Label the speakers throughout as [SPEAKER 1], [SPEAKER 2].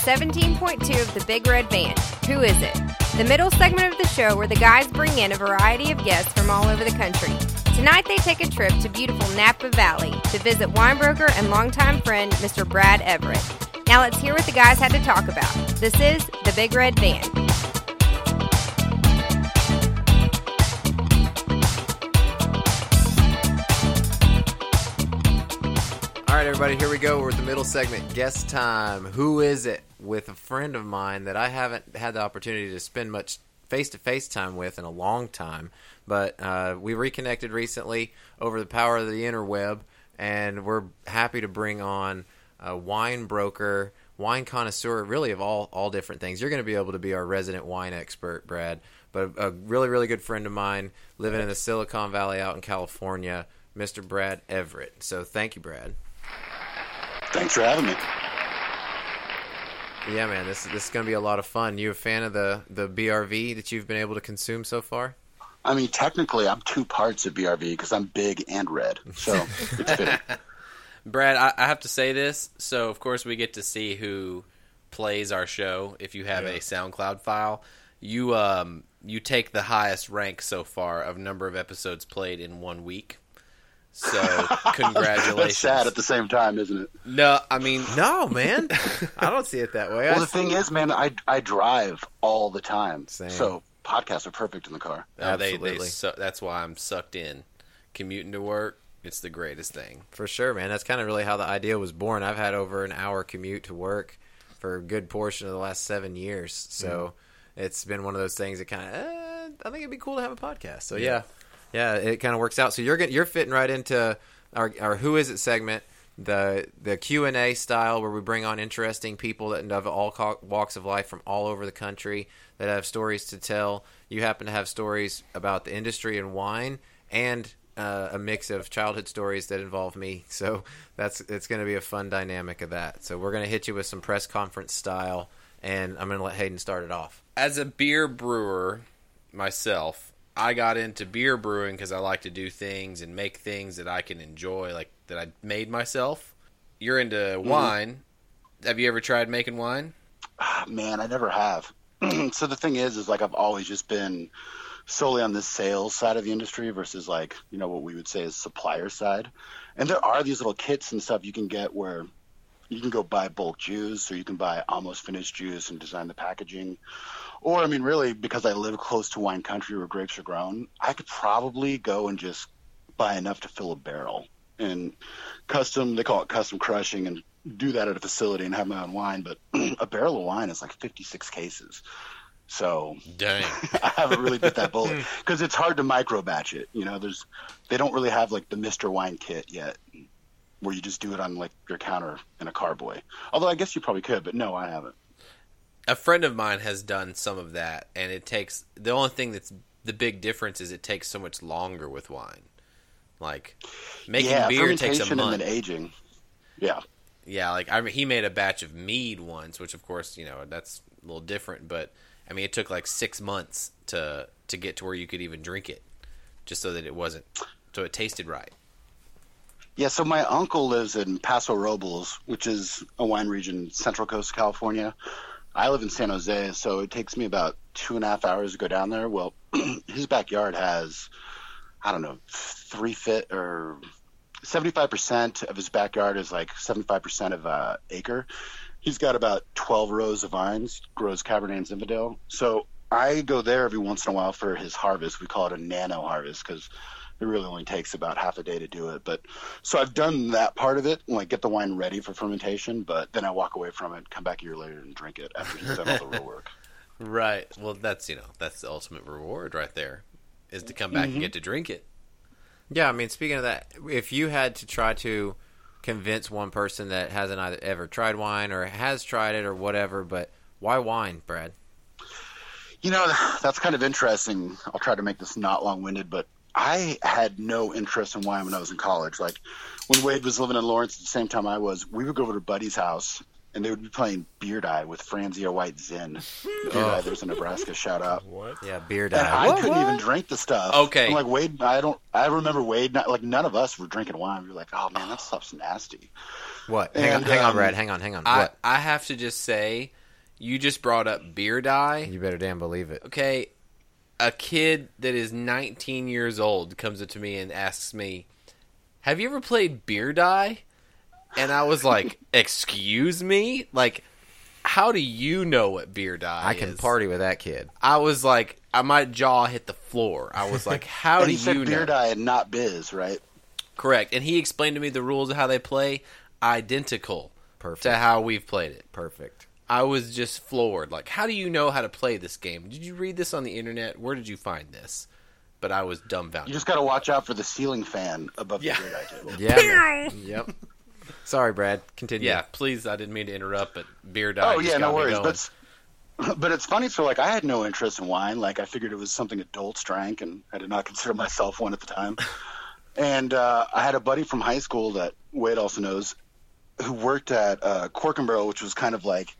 [SPEAKER 1] 17.2 of The Big Red Van. Who is it? The middle segment of the show where the guys bring in a variety of guests from all over the country. Tonight they take a trip to beautiful Napa Valley to visit winebroker and longtime friend Mr. Brad Everett. Now let's hear what the guys had to talk about. This is The Big Red Van.
[SPEAKER 2] Everybody, here we go. We're at the middle segment, guest time. Who is it? With a friend of mine that I haven't had the opportunity to spend much face to face time with in a long time, but uh, we reconnected recently over the power of the interweb, and we're happy to bring on a wine broker, wine connoisseur, really of all all different things. You're going to be able to be our resident wine expert, Brad. But a really, really good friend of mine living in the Silicon Valley out in California, Mr. Brad Everett. So thank you, Brad.
[SPEAKER 3] Thanks for having me.
[SPEAKER 2] Yeah, man, this this is gonna be a lot of fun. You a fan of the the BRV that you've been able to consume so far?
[SPEAKER 3] I mean, technically, I'm two parts of BRV because I'm big and red, so it's fitting.
[SPEAKER 4] Brad, I, I have to say this. So, of course, we get to see who plays our show. If you have a SoundCloud file, you um you take the highest rank so far of number of episodes played in one week. So, congratulations.
[SPEAKER 3] That's sad at the same time, isn't it?
[SPEAKER 4] No, I mean,
[SPEAKER 2] No, man, I don't see it that way. I
[SPEAKER 3] Well, the thing is, man, I I drive all the time,
[SPEAKER 2] Same.
[SPEAKER 3] so podcasts are perfect in the car.
[SPEAKER 4] uh, they, they
[SPEAKER 2] Absolutely.
[SPEAKER 4] su- that's why I'm sucked in. Commuting to work, it's the greatest thing.
[SPEAKER 2] for sure, man. That's kind of really how the idea was born. I've had over an hour commute to work for a good portion of the last seven years, so it's been one of those things that kind of. Eh, I think it'd be cool to have a podcast. So yeah, yeah, it kind of works out. So you're you're fitting right into our our Who Is It segment. The the Q and A style where we bring on interesting people that of all walks of life from all over the country that have stories to tell. You happen to have stories about the industry and wine, and uh, a mix of childhood stories that involve me. So that's it's going to be a fun dynamic of that. So we're going to hit you with some press conference style, and I'm going to let Hayden start it off.
[SPEAKER 4] as a beer brewer myself, I got into beer brewing because I like to do things and make things that I can enjoy, like that I made myself. You're into wine. Have you ever tried making wine?
[SPEAKER 3] Ah, Man, I never have. so the thing is, is like I've always just been solely on the sales side of the industry versus like you know what we would say is supplier side. And there are these little kits and stuff you can get where you can go buy bulk juice or you can buy almost finished juice and design the packaging. Or I mean, really, because I live close to wine country where grapes are grown, I could probably go and just buy enough to fill a barrel and custom. They call it custom crushing and do that at a facility and have my own wine. But a barrel of wine is like 56 cases. So
[SPEAKER 4] Dang.
[SPEAKER 3] I haven't really bit that bullet hmm. because it's hard to micro batch it. You know, there's they don't really have like the Mister Wine kit yet, where you just do it on like your counter in a carboy. Although I guess you probably could, but no, I haven't.
[SPEAKER 4] A friend of mine has done some of that, and it takes the only thing that's the big difference is it takes so much longer with wine. Like making
[SPEAKER 3] yeah,
[SPEAKER 4] beer takes a month.
[SPEAKER 3] and then aging. Yeah,
[SPEAKER 4] Yeah, like I mean, he made a batch of mead once, which of course you know that's a little different. But I mean, it took like six months to to get to where you could even drink it, just so that it wasn't so it tasted right.
[SPEAKER 3] yeah. So my uncle lives in Paso Robles, which is a wine region, central coast California. I live in San Jose, so it takes me about two and a half hours to go down there. Well, his backyard has, I don't know, three fit or 75% of his backyard is like 75% of uh, acre. He's got about 12 rows of vines, grows Cabernet and Zinfandel. So I go there every once in a while for his harvest. We call it a nano harvest because it really only takes about half a day to do it. But so I've done that part of it, like get the wine ready for fermentation, but then I walk away from it, come back a year later and drink it after he's done all the real work.
[SPEAKER 4] Right. Well, that's you know that's the ultimate reward right there, is to come back
[SPEAKER 3] Mm-hmm.
[SPEAKER 4] and get to drink it.
[SPEAKER 2] Yeah, I mean, speaking of that, if you had to try to convince one person that hasn't either ever tried wine or has tried it or whatever. But why wine, Brad?
[SPEAKER 3] You know, that's kind of interesting. I'll try to make this not long winded, but I had no interest in wine when I was in college. Like when Wade was living in Lawrence at the same time I was, we would go over to Buddy's house and they would be playing Beer Die with Franzia White Zin. Beer Die, there's a Nebraska shout out.
[SPEAKER 5] What?
[SPEAKER 2] Yeah, beer
[SPEAKER 3] And
[SPEAKER 2] dive.
[SPEAKER 3] I couldn't even drink the stuff.
[SPEAKER 4] Okay.
[SPEAKER 3] I'm like Wade, I don't. I remember Wade. Not, like none of us were drinking wine. We were like, oh man, that stuff's nasty.
[SPEAKER 2] What? Hang on,
[SPEAKER 3] And,
[SPEAKER 2] hang on,
[SPEAKER 3] um,
[SPEAKER 2] Brad. Hang on, hang on.
[SPEAKER 4] I,
[SPEAKER 2] what?
[SPEAKER 4] I have to just say, you just brought up beer die.
[SPEAKER 2] You better damn believe it.
[SPEAKER 4] Okay, a kid that is 19 years old comes up to me and asks me, "Have you ever played beer die?" And I was like, "Excuse me, like." How do you know what beer die
[SPEAKER 2] I can
[SPEAKER 4] is?
[SPEAKER 2] party with that kid.
[SPEAKER 4] I was like, I, my jaw hit the floor. I was like, how
[SPEAKER 3] and
[SPEAKER 4] do
[SPEAKER 3] you said
[SPEAKER 4] you
[SPEAKER 3] Beer
[SPEAKER 4] know?
[SPEAKER 3] Die and not Biz, right?
[SPEAKER 4] Correct. And he explained to me the rules of how they play, identical
[SPEAKER 2] Perfect.
[SPEAKER 4] to how we've played it.
[SPEAKER 2] Perfect.
[SPEAKER 4] I was just floored. Like, how do you know how to play this game? Did you read this on the internet? Where did you find this? But I was dumbfounded.
[SPEAKER 3] You just got to watch out for the ceiling fan above
[SPEAKER 4] Yeah.
[SPEAKER 3] the Beer Die table.
[SPEAKER 2] Yeah. man. yep. Sorry, Brad. Continue.
[SPEAKER 4] yeah, please. I didn't mean to interrupt, but beer diet.
[SPEAKER 3] Oh yeah, no worries.
[SPEAKER 4] going.
[SPEAKER 3] But it's- but it's funny. So like, I had no interest in wine. Like, I figured it was something adults drank, and I did not consider myself one at the time. and uh, I had a buddy from high school that Wade also knows, who worked at uh, Cork and Barrel, which was kind of like,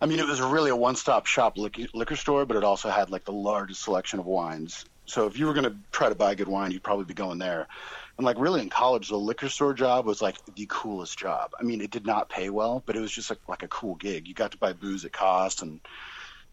[SPEAKER 3] I mean, it was really a one-stop shop liquor, liquor store, but it also had like the largest selection of wines. So if you were going to try to buy good wine, you'd probably be going there. And like really in college, the liquor store job was like the coolest job. I mean, it did not pay well, but it was just like, like a cool gig. You got to buy booze at cost, and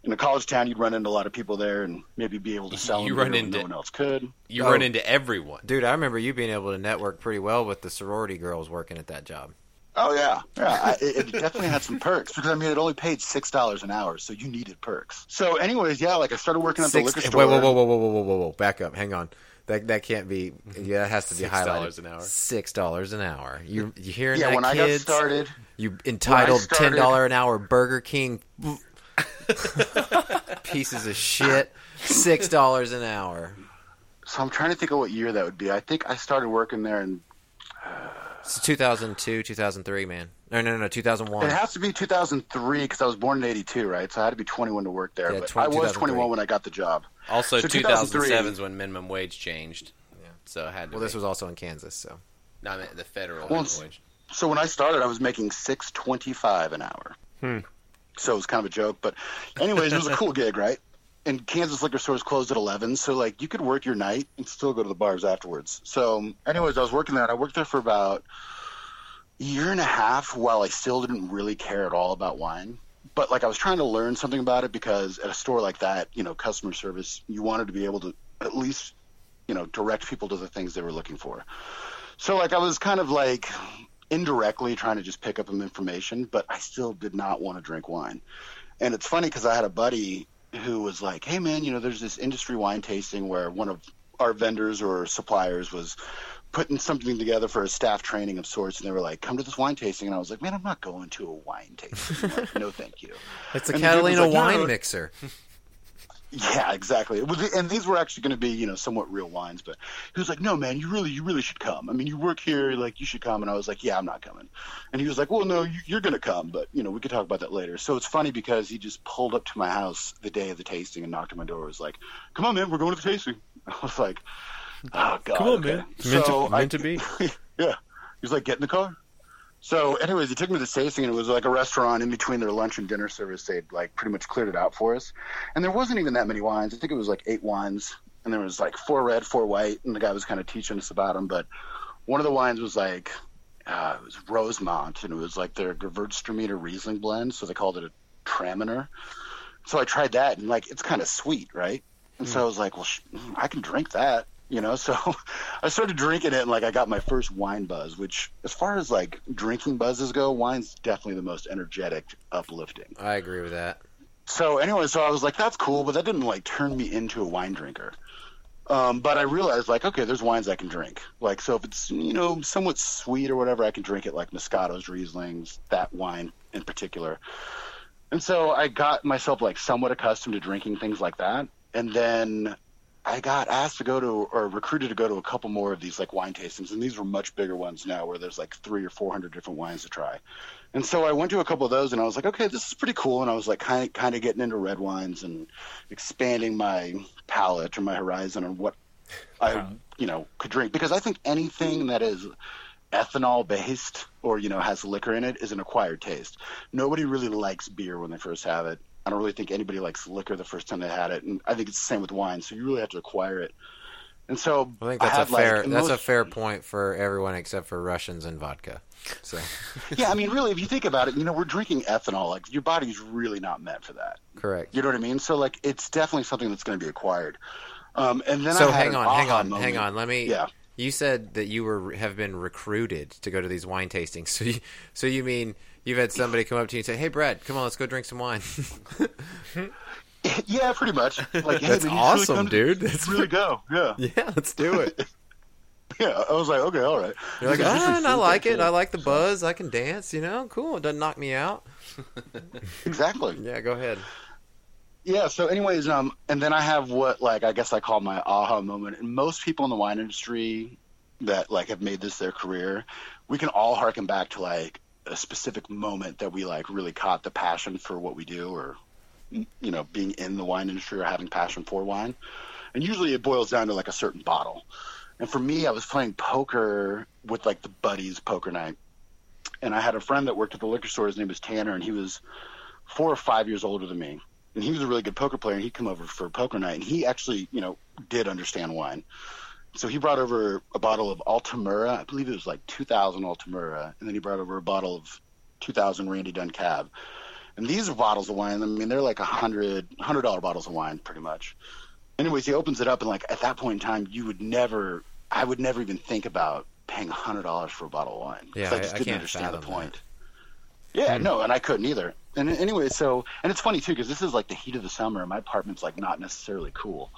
[SPEAKER 3] in a college town, you'd run into a lot of people there, and maybe be able to sell.
[SPEAKER 4] You
[SPEAKER 3] them
[SPEAKER 4] run
[SPEAKER 3] beer when
[SPEAKER 4] into-
[SPEAKER 3] no one else could.
[SPEAKER 4] you
[SPEAKER 2] Oh.
[SPEAKER 4] run into everyone.
[SPEAKER 2] Dude, I remember you being able to network pretty well with the sorority girls working at that job.
[SPEAKER 3] Oh yeah, yeah. I, it, it definitely had some perks because I mean, it only paid six dollars an hour, so you needed perks. So, anyways, yeah, like I started working at the
[SPEAKER 2] Six,
[SPEAKER 3] liquor
[SPEAKER 2] wait,
[SPEAKER 3] store.
[SPEAKER 2] whoa, whoa, whoa, whoa, whoa, whoa, whoa, whoa! Back up. Hang on. That that can't be. Yeah, that has to be
[SPEAKER 4] $6
[SPEAKER 2] highlighted.
[SPEAKER 4] an hour.
[SPEAKER 2] Six dollars an hour. You you hearing
[SPEAKER 3] Yeah,
[SPEAKER 2] that,
[SPEAKER 3] when I got started,
[SPEAKER 2] You entitled ten
[SPEAKER 3] started-
[SPEAKER 2] dollar an hour Burger King pieces of shit. Six dollars an hour.
[SPEAKER 3] so I'm trying to think of what year that would be. I think I started working there, and
[SPEAKER 2] It's 2002, 2003, man. No, no, no, no 2001.
[SPEAKER 3] it has to be 2003 because I was born in '82, right? So I had to be 21 to work there.
[SPEAKER 2] Yeah,
[SPEAKER 3] but
[SPEAKER 2] 20
[SPEAKER 3] I was 21 when I got the job.
[SPEAKER 4] Also,
[SPEAKER 3] So
[SPEAKER 4] 2007
[SPEAKER 3] 2003
[SPEAKER 4] is when minimum wage changed.
[SPEAKER 2] Yeah.
[SPEAKER 4] So I had to
[SPEAKER 2] well, this was also in Kansas, so
[SPEAKER 4] No, I meant the federal
[SPEAKER 3] Well,
[SPEAKER 4] minimum wage.
[SPEAKER 3] So when I started, I was making 6.25 an hour.
[SPEAKER 5] Hmm.
[SPEAKER 3] So it was kind of a joke, but anyways, it was a cool gig, right? And Kansas liquor stores closed at 11, so like you could work your night and still go to the bars afterwards. So, anyways, I was working there, and I worked there for about a year and a half while I still didn't really care at all about wine. But like I was trying to learn something about it because at a store like that, you know, customer service, you wanted to be able to at least, you know, direct people to the things they were looking for. So like I was kind of like indirectly trying to just pick up some information, but I still did not want to drink wine. And it's funny because I had a buddy who was like, "Hey man, you know, there's this industry wine tasting where one of our vendors or suppliers was putting something together for a staff training of sorts, and they were like, "Come to this wine tasting," and I was like, "Man, I'm not going to a wine tasting. Like, no, thank you."
[SPEAKER 2] it's a
[SPEAKER 3] And the dude was
[SPEAKER 2] Catalina
[SPEAKER 3] like,
[SPEAKER 2] wine
[SPEAKER 3] no."
[SPEAKER 2] mixer.
[SPEAKER 3] Yeah, exactly. It was, and these were actually going to be, you know, somewhat real wines. But he was like, "No, man, you really, you really should come. I mean, you work here, like, you should come." And I was like, "Yeah, I'm not coming." And he was like, "Well, no, you, you're going to come, but you know, we could talk about that later." So it's funny because he just pulled up to my house the day of the tasting and knocked on my door. Was like, "Come on, man, we're going to the tasting." I was like, "Oh God,
[SPEAKER 5] Come on,
[SPEAKER 3] okay."
[SPEAKER 5] man. Meant to-
[SPEAKER 3] So I-
[SPEAKER 5] meant to be.
[SPEAKER 3] yeah. He was like, "Get in the car." So, anyways, he took me to tasting, and it was like a restaurant in between their lunch and dinner service. They'd like pretty much cleared it out for us, and there wasn't even that many wines. I think it was like eight wines, and there was like four red, four white, and the guy was kind of teaching us about them. But one of the wines was like uh, it was Rosemount, and it was like their Gewürztraminer Riesling blend, so they called it a Traminer. So I tried that, and like it's kind of sweet, right? And so I was like, well, sh- I can drink that, you know. So I started drinking it, and like I got my first wine buzz. Which, as far as like drinking buzzes go, wine's definitely the most energetic, uplifting.
[SPEAKER 2] I agree with that.
[SPEAKER 3] So anyway, so I was like, that's cool, but that didn't like turn me into a wine drinker. Um, but I realized like, okay, there's wines I can drink. Like, so if it's you know somewhat sweet or whatever, I can drink it like Moscato's, Rieslings, that wine in particular. And so I got myself like somewhat accustomed to drinking things like that. And then I got asked to go to or recruited to go to a couple more of these like wine tastings, and these were much bigger ones now, where there's like three or four hundred different wines to try. And so I went to a couple of those, and I was like, okay, this is pretty cool. And I was like, kind of, kind of getting into red wines and expanding my palate or my horizon on what I, uh-huh. you know, could drink because I think anything that is ethanol based or you know has liquor in it is an acquired taste. Nobody really likes beer when they first have it. I don't really think anybody likes liquor the first time they had it, and I think it's the same with wine. So you really have to acquire it. And so
[SPEAKER 2] I think that's a
[SPEAKER 3] like,
[SPEAKER 2] fair
[SPEAKER 3] in
[SPEAKER 2] that's a fair point for everyone except for Russians and vodka. So
[SPEAKER 3] yeah, I mean, really, if you think about it, you know, we're drinking ethanol. Like your body's really not meant for that.
[SPEAKER 2] correct.
[SPEAKER 3] You know what I mean? So like, it's definitely something that's going to be acquired. Um, and then
[SPEAKER 2] So
[SPEAKER 3] I
[SPEAKER 2] hang on, hang on, hang on. Let me.
[SPEAKER 3] Yeah.
[SPEAKER 2] You said that you were have been recruited to go to these wine tastings. So you, so you mean you've had somebody come up to you and say, "Hey, Brad, come on, let's go drink some wine."
[SPEAKER 3] Yeah, pretty much. Like, hey,
[SPEAKER 2] That's
[SPEAKER 3] man, really
[SPEAKER 2] awesome,
[SPEAKER 3] to-
[SPEAKER 2] dude.
[SPEAKER 3] you
[SPEAKER 2] That's
[SPEAKER 3] really go. Yeah,
[SPEAKER 2] yeah, let's do it.
[SPEAKER 3] yeah. I was like, okay, all right.
[SPEAKER 2] You're like, ah, I like it.
[SPEAKER 3] cool."
[SPEAKER 2] I like the buzz. I can dance. You know, cool. It doesn't knock me out.
[SPEAKER 3] Exactly.
[SPEAKER 2] Yeah, go ahead.
[SPEAKER 3] Yeah. So, anyways, um, and then I have what, like, I guess I call my aha moment. And most people in the wine industry that like have made this their career, we can all harken back to like a specific moment that we like really caught the passion for what we do, or you know, being in the wine industry or having passion for wine. And usually, it boils down to like a certain bottle. And for me, I was playing poker with like the buddies poker night, and I had a friend that worked at the liquor store. His name was Tanner, and he was four or five years older than me. And he was a really good poker player, and he'd come over for poker night, and he actually, you know, did understand wine. So he brought over a bottle of Altamura. I believe it was like 2000 Altamura, and then he brought over a bottle of 2000 Randy Dunn Cab. And these are bottles of wine. I mean, they're like a hundred, hundred dollar bottles of wine, pretty much. Anyways, he opens it up, and like at that point in time, you would never, I would never even think about paying a hundred dollars for a bottle of wine.
[SPEAKER 2] Yeah,
[SPEAKER 3] I just
[SPEAKER 2] I-
[SPEAKER 3] didn't understand the point. Yeah, no, and I couldn't either. And anyway, so and it's funny too because this is like the heat of the summer, and my apartment's like not necessarily cool,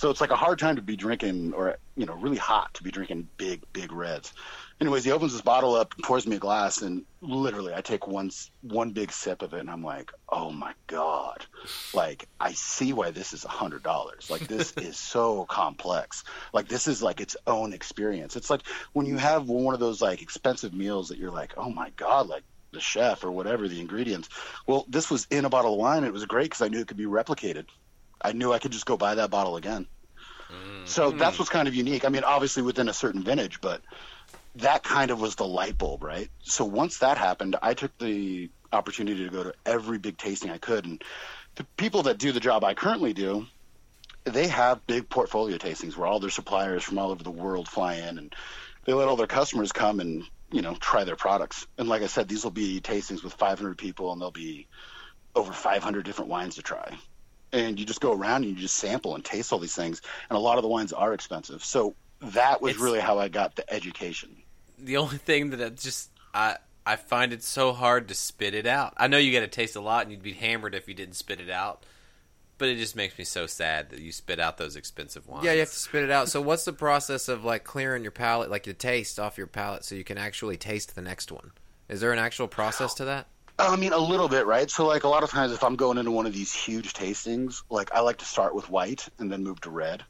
[SPEAKER 3] so it's like a hard time to be drinking, or you know, really hot to be drinking big, big reds. Anyways, he opens this bottle up, and pours me a glass, and literally, I take one one big sip of it, and I'm like, oh my god, like I see why this is a hundred dollars. Like this is so complex. Like this is like its own experience. It's like when you have one of those like expensive meals that you're like, oh my god, like the chef or whatever the ingredients. Well, this was in a bottle of wine. It was great because I knew it could be replicated. I knew I could just go buy that bottle again. Mm. So hmm. that's what's kind of unique. I mean, obviously within a certain vintage, but that kind of was the light bulb, right? So once that happened, I took the opportunity to go to every big tasting I could. And the people that do the job I currently do, they have big portfolio tastings where all their suppliers from all over the world fly in and they let all their customers come and, you know, try their products. And like I said, these will be tastings with 500 people and there'll be over 500 different wines to try. And you just go around and you just sample and taste all these things. And a lot of the wines are expensive. So that was
[SPEAKER 4] It's-
[SPEAKER 3] really how I got the education.
[SPEAKER 4] the only thing that I just I I find it so hard to spit it out. I know you got to taste a lot, and you'd be hammered if you didn't spit it out. But it just makes me so sad that you spit out those expensive wines.
[SPEAKER 2] Yeah, you have to spit it out. So what's the process of like clearing your palate, like the taste off your palate, so you can actually taste the next one? Is there an actual process to that?
[SPEAKER 3] I mean, a little bit, right? So, like, a lot of times if I'm going into one of these huge tastings, like, I like to start with white and then move to red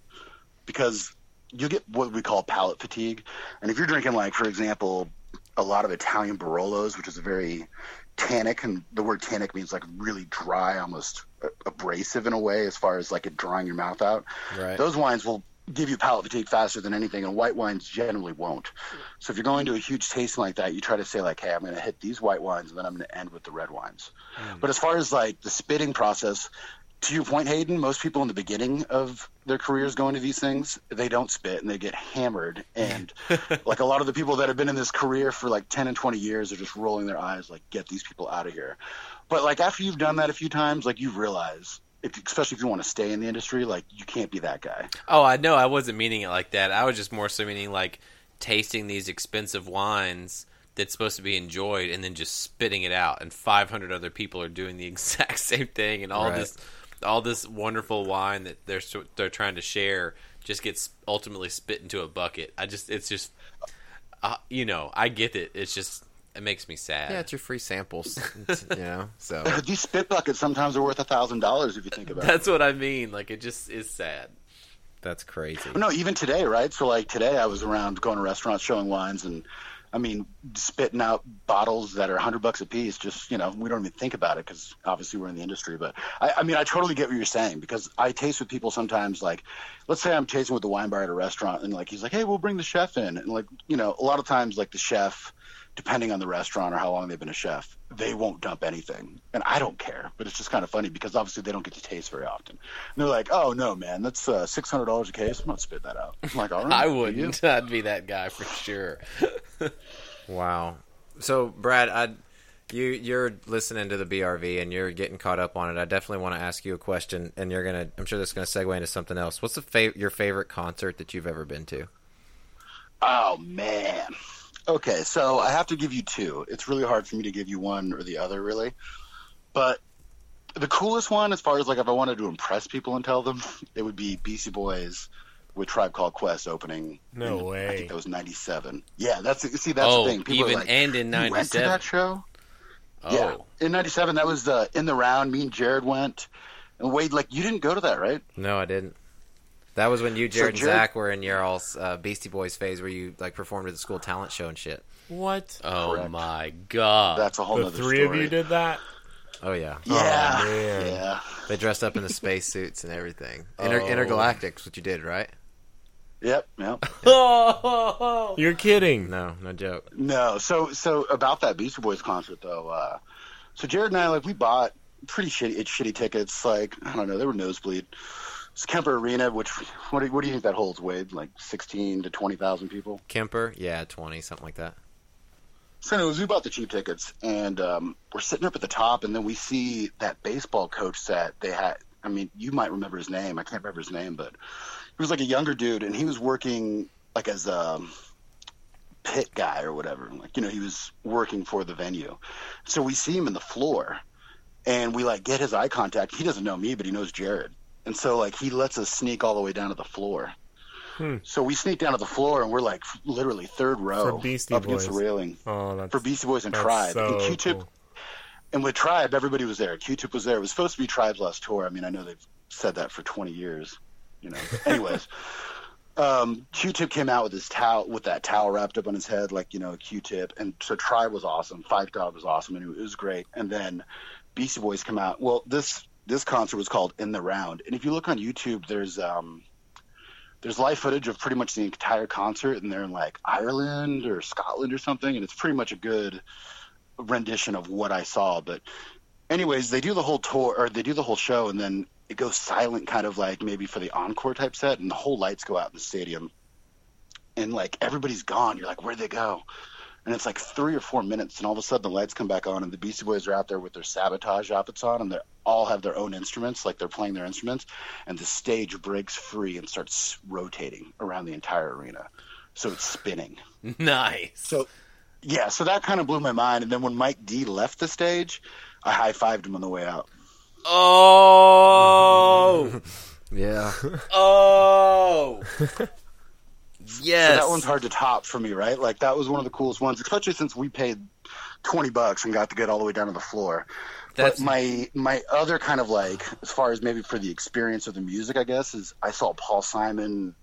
[SPEAKER 3] because you get what we call palate fatigue. And if you're drinking, like, for example, a lot of Italian Barolos, which is a very tannic, and the word tannic means like really dry, almost abrasive in a way, as far as like it drying your mouth out.
[SPEAKER 2] Right.
[SPEAKER 3] Those wines will give you palate fatigue faster than anything, and white wines generally won't. So if you're going to a huge tasting like that, you try to say like, "Hey, I'm going to hit these white wines, and then I'm going to end with the red wines." Hmm. But as far as like the spitting process, to your point, Hayden, most people in the beginning of their careers going to these things, they don't spit and they get hammered. And like a lot of the people that have been in this career for like 10 and 20 years are just rolling their eyes, like, get these people out of here. But like after you've done that a few times, like you realize, if, especially if you want to stay in the industry, like you can't be that guy.
[SPEAKER 4] Oh, I know. I wasn't meaning it like that. I was just more so meaning like tasting these expensive wines that's supposed to be enjoyed and then just spitting it out. And 500 other people are doing the exact same thing, and all
[SPEAKER 2] Right.
[SPEAKER 4] this, all this wonderful wine that they're they're trying to share just gets ultimately spit into a bucket. I just, it's just, uh, you know, I get it. It's just, it makes me sad.
[SPEAKER 2] Yeah, it's your free samples. You know, so
[SPEAKER 3] these spit buckets sometimes are worth a thousand dollars if you think about it.
[SPEAKER 4] That's what I mean. Like it just is sad.
[SPEAKER 2] That's crazy.
[SPEAKER 3] No, even today, right? So like today, I was around going to restaurants, showing wines, and I mean, spitting out bottles that are hundred bucks a piece. Just you know, we don't even think about it because obviously we're in the industry. But I, I mean, I totally get what you're saying because I taste with people sometimes. Like, let's say I'm tasting with the wine bar at a restaurant, and like he's like, "Hey, we'll bring the chef in," and like you know, a lot of times like the chef, depending on the restaurant or how long they've been a chef, they won't dump anything, and I don't care. But it's just kind of funny because obviously they don't get to taste very often. And they're like, "Oh no, man, that's uh, six hundred dollars a case. I'm not spit that out." I'm like, "All right,
[SPEAKER 4] I wouldn't. I'd be that guy for sure.
[SPEAKER 2] Wow. So, Brad, I, you you're listening to the BRV and you're getting caught up on it. I definitely want to ask you a question, and you're gonna. I'm sure this is gonna segue into something else. What's the fa- your favorite concert that you've ever been to?
[SPEAKER 3] Oh man. Okay, so I have to give you two. It's really hard for me to give you one or the other, really. But the coolest one, as far as like if I wanted to impress people and tell them, it would be Beastie Boys with Tribe Called Quest opening.
[SPEAKER 5] No
[SPEAKER 3] in- I think that was '97. Yeah, that's see that's
[SPEAKER 4] Oh,
[SPEAKER 3] the thing. People
[SPEAKER 4] even
[SPEAKER 3] like,
[SPEAKER 4] and in
[SPEAKER 3] "You went to that show.
[SPEAKER 4] Oh,
[SPEAKER 3] Yeah, in '97, that was uh, in the round. Me and Jared went. And Wade, like you didn't go to that, right?
[SPEAKER 2] No, I didn't. That was when you, Jared, and
[SPEAKER 3] Jared-
[SPEAKER 2] Zach were in your all uh, Beastie Boys phase, where you like performed at the school talent show and shit.
[SPEAKER 5] What?
[SPEAKER 4] oh
[SPEAKER 3] Correct.
[SPEAKER 4] my god!
[SPEAKER 3] That's a whole
[SPEAKER 5] the
[SPEAKER 3] nother
[SPEAKER 5] three
[SPEAKER 3] story.
[SPEAKER 5] of you did that?
[SPEAKER 2] Oh yeah,
[SPEAKER 3] Yeah,
[SPEAKER 5] man.
[SPEAKER 3] yeah,
[SPEAKER 2] they dressed up in the space suits and everything. Inter-
[SPEAKER 5] Oh.
[SPEAKER 2] Intergalactics, what you did, right?
[SPEAKER 3] yep, yep.
[SPEAKER 5] You're kidding.
[SPEAKER 2] No, no joke.
[SPEAKER 3] No, so so about that Beastie Boys concert though. Uh, so Jared and I like we bought pretty shitty shitty tickets. Like I don't know, they were nosebleed. Kemper Arena, which what do, what do you think that holds, Wade? Like sixteen to twenty thousand people.
[SPEAKER 2] Kemper, yeah, twenty, something like that.
[SPEAKER 3] So anyways, we bought the cheap tickets, and um, we're sitting up at the top, and then we see that baseball coach that they had. I mean, you might remember his name. I can't remember his name, but he was like a younger dude, and he was working like as a pit guy or whatever. Like you know, he was working for the venue. So we see him in the floor, and we like get his eye contact. He doesn't know me, but he knows Jared, and so like he lets us sneak all the way down to the floor.
[SPEAKER 5] Hmm.
[SPEAKER 3] So we sneak down to the floor, and we're like literally third row
[SPEAKER 5] For Beastie
[SPEAKER 3] up against the railing
[SPEAKER 5] Oh, that's
[SPEAKER 3] for Beastie Boys and Tribe.
[SPEAKER 5] so
[SPEAKER 3] and Q-Tip,
[SPEAKER 5] cool.
[SPEAKER 3] and with Tribe, everybody was there. Q-Tip was there. It was supposed to be Tribe's last tour. I mean, I know they've said that for 20 years, you know. But anyways, um, Q-Tip came out with his towel, with that towel wrapped up on his head, like you know, a Q-Tip. And so Tribe was awesome. Phife Dawg was awesome, and it was great. And then Beastie Boys come out. Well, this this concert was called In the Round, and if you look on YouTube, there's um, there's live footage of pretty much the entire concert, and they're in like Ireland or Scotland or something, and it's pretty much a good rendition of what I saw. But, anyways, they do the whole tour or they do the whole show, and then it goes silent, kind of like maybe for the encore type set, and the whole lights go out in the stadium, and like everybody's gone. You're like, where'd they go? And it's like three or four minutes, and all of a sudden the lights come back on, and the Beastie Boys are out there with their sabotage outfits on, and they all have their own instruments, like they're playing their instruments, and the stage breaks free and starts rotating around the entire arena. So it's spinning.
[SPEAKER 4] nice.
[SPEAKER 3] So, yeah, so that kind of blew my mind. And then when Mike D left the stage, I high fived him on the way out.
[SPEAKER 4] Oh,
[SPEAKER 2] Yeah,
[SPEAKER 4] oh, yes.
[SPEAKER 3] So that one's hard to top for me, right? Like that was one of the coolest ones, especially since we paid twenty bucks and got to get all the way down to the floor.
[SPEAKER 4] That's
[SPEAKER 3] but my my other kind of like, as far as maybe for the experience of the music, I guess, is I saw Paul Simon.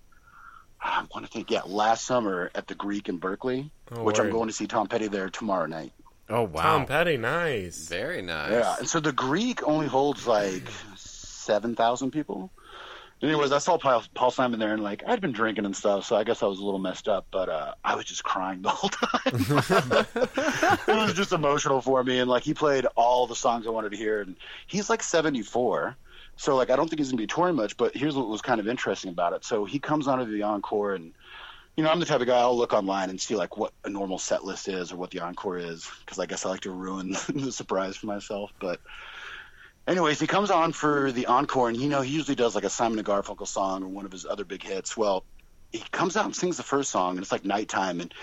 [SPEAKER 3] Ah, I want to think, yeah, last summer at the Greek in Berkeley,
[SPEAKER 5] Oh,
[SPEAKER 3] which I'm going to see Tom Petty there tomorrow night.
[SPEAKER 2] Oh wow.
[SPEAKER 5] Tom Petty, nice.
[SPEAKER 4] very nice.
[SPEAKER 3] Yeah, and so the Greek only holds like seven thousand people. Anyways, I saw Paul, Paul Simon there, and like I'd been drinking and stuff, so I guess I was a little messed up. But uh, I was just crying the whole time. it was just emotional for me, and like he played all the songs I wanted to hear, and he's like seventy four. So like I don't think he's gonna be touring much, but here's what was kind of interesting about it. So he comes onto the encore and you know, I'm the type of guy I'll look online and see like what a normal set list is or what the encore is because I guess I like to ruin the surprise for myself. But anyways, he comes on for the encore and you know he usually does like a Simon and Garfunkel song or one of his other big hits. Well, he comes out and sings the first song and it's like nighttime and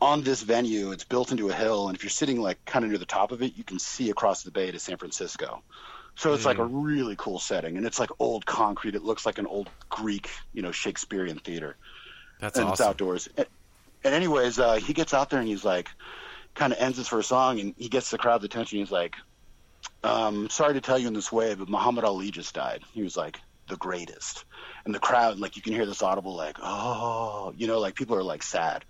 [SPEAKER 3] on this venue it's built into a hill and if you're sitting like kind of near the top of it you can see across the bay to San Francisco. So it's like a really cool setting and it's like old concrete. It looks like an old Greek, you know, Shakespearean theater
[SPEAKER 2] That's
[SPEAKER 3] and it's outdoors. And, and anyways, uh, he gets out there and he's like, kind of ends his first song, and he gets the crowd's attention. He's like, um, "Sorry to tell you in this way, but Muhammad Ali just died." He was like, the greatest. And the crowd, like you can hear this audible, like, oh, you know, like people are like sad.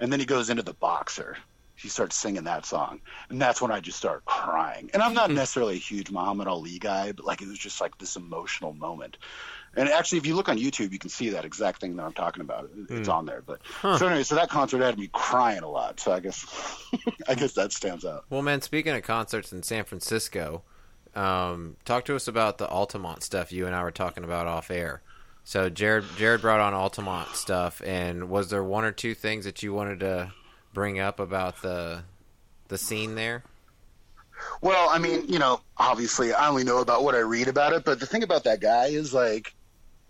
[SPEAKER 3] And then he goes into the boxer. He starts singing that song, and that's when I just start crying. And I'm not necessarily a huge Muhammad Ali guy, but like it was just like this emotional moment. And actually, if you look on YouTube, you can see that exact thing that I'm talking about. It's on there. But so anyway, so that concert had me crying a lot. So I guess, I guess that stands out.
[SPEAKER 2] Well, man, speaking of concerts in San Francisco, um, talk to us about the Altamont stuff you and I were talking about off air. So Jared Jared brought on Altamont stuff, and was there one or two things that you wanted to bring up about the the scene there?
[SPEAKER 3] Well, I mean, you know, obviously, I only know about what I read about it. But the thing about that guy is like,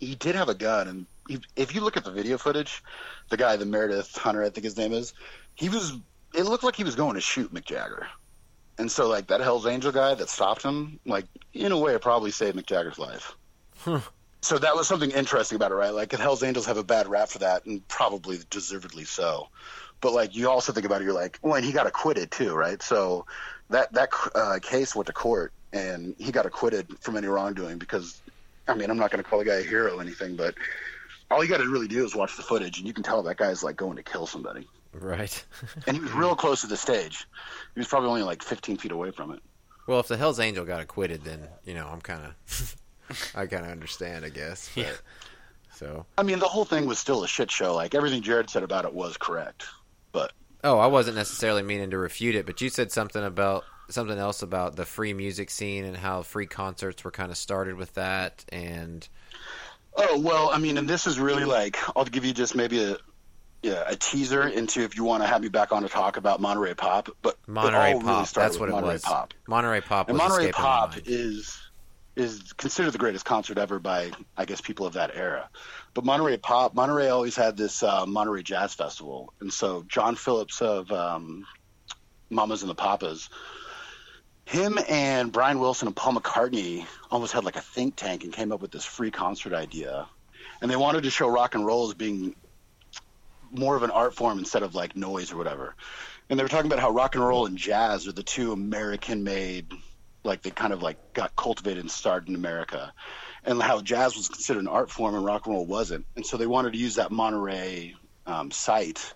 [SPEAKER 3] he did have a gun, and he, if you look at the video footage, the guy, the Meredith Hunter, I think his name is, he was. It looked like he was going to shoot Mick Jagger, and so like that Hell's Angel guy that stopped him, like in a way, it probably saved Mick Jagger's life. So that was something interesting about it, right? Like, the Hell's Angels have a bad rap for that, and probably deservedly so. But like, you also think about it, you're like, well, and he got acquitted too, right? So that that uh, case went to court, and he got acquitted from any wrongdoing because, I mean, I'm not going to call the guy a hero or anything, but all you got to really do is watch the footage, and you can tell that guy's like going to kill somebody.
[SPEAKER 2] Right.
[SPEAKER 3] And he was real close to the stage. He was probably only like 15 feet away from it.
[SPEAKER 2] well, if the Hell's Angel got acquitted, then you know I'm kind of I kind of understand, I guess. But,
[SPEAKER 4] Yeah.
[SPEAKER 2] So,
[SPEAKER 3] I mean, the whole thing was still a shit show. Like everything Jared said about it was correct, but
[SPEAKER 2] oh, I wasn't necessarily meaning to refute it, but you said something about something else about the free music scene and how free concerts were kind of started with that, and
[SPEAKER 3] Oh well, I mean, and this is really like I'll give you just maybe a yeah, a teaser into if you want to have me back on to talk about Monterey Pop, but
[SPEAKER 2] Monterey
[SPEAKER 3] really
[SPEAKER 2] Pop.
[SPEAKER 3] started
[SPEAKER 2] that's
[SPEAKER 3] with
[SPEAKER 2] what it
[SPEAKER 3] Monterey
[SPEAKER 2] was.
[SPEAKER 3] Pop.
[SPEAKER 2] Monterey Pop.
[SPEAKER 3] And Monterey Pop is is considered the greatest concert ever by I guess people of that era. But Monterey Pop, Monterey always had this uh, Monterey Jazz Festival, and so John Phillips of um, Mamas and the Papas, him and Brian Wilson and Paul McCartney almost had like a think tank and came up with this free concert idea, and they wanted to show rock and roll as being more of an art form instead of like noise or whatever. And they were talking about how rock and roll and jazz are the two American made like they kind of like got cultivated and started in America, and how jazz was considered an art form and rock and roll wasn't. And so they wanted to use that Monterey um, site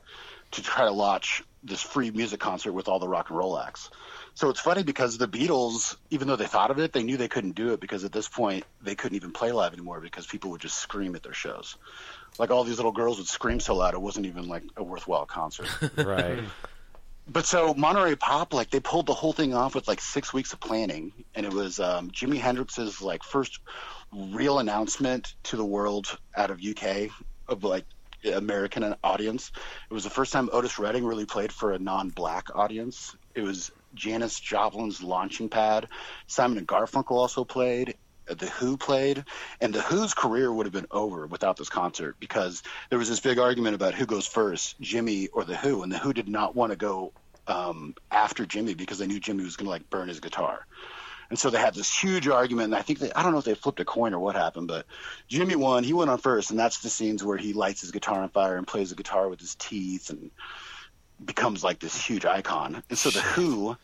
[SPEAKER 3] to try to launch this free music concert with all the rock and roll acts. So it's funny because the Beatles, even though they thought of it, they knew they couldn't do it because at this point they couldn't even play live anymore because people would just scream at their shows. Like all these little girls would scream so loud it wasn't even like a worthwhile concert.
[SPEAKER 2] right.
[SPEAKER 3] But so Monterey Pop, like they pulled the whole thing off with like six weeks of planning, and it was um, Jimi Hendrix's like first real announcement to the world out of UK of like American audience. It was the first time Otis Redding really played for a non-black audience. It was Janis Joplin's launching pad. Simon and Garfunkel also played. The Who played, and The Who's career would have been over without this concert because there was this big argument about who goes first, Jimi or The Who, and The Who did not want to go um, after Jimi because they knew Jimi was going to like burn his guitar. And so they had this huge argument. And I think they, I don't know if they flipped a coin or what happened, but Jimi won. He went on first, and that's the scenes where he lights his guitar on fire and plays the guitar with his teeth and becomes like this huge icon. And so the Who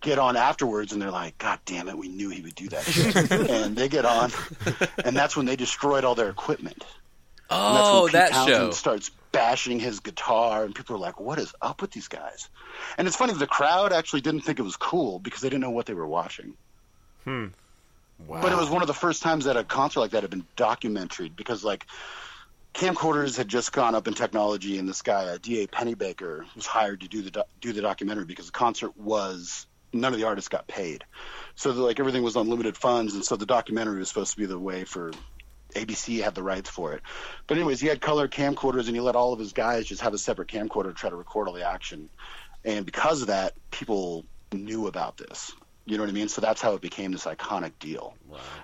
[SPEAKER 3] get on afterwards, and they're like, "God damn it, we knew he would do that." shit." and they get on, and that's when they destroyed all their equipment. And that's when
[SPEAKER 4] Oh,
[SPEAKER 3] Pete
[SPEAKER 4] that
[SPEAKER 3] Townshend
[SPEAKER 4] show.
[SPEAKER 3] starts bashing his guitar, and people are like, "What is up with these guys?" And it's funny, the crowd actually didn't think it was cool because they didn't know what they were watching. Hmm.
[SPEAKER 2] Wow.
[SPEAKER 3] But it was one of the first times that a concert like that had been documented because like camcorders had just gone up in technology, and this guy, uh, D.A. Pennebaker, was hired to do the doc- do the documentary because the concert was none of the artists got paid, so like everything was unlimited funds, and so the documentary was supposed to be the way for. ABC had the rights for it, but anyways, he had color camcorders, and he let all of his guys just have a separate camcorder to try to record all the action, and because of that, people knew about this. You know what I mean? So that's how it became this iconic deal.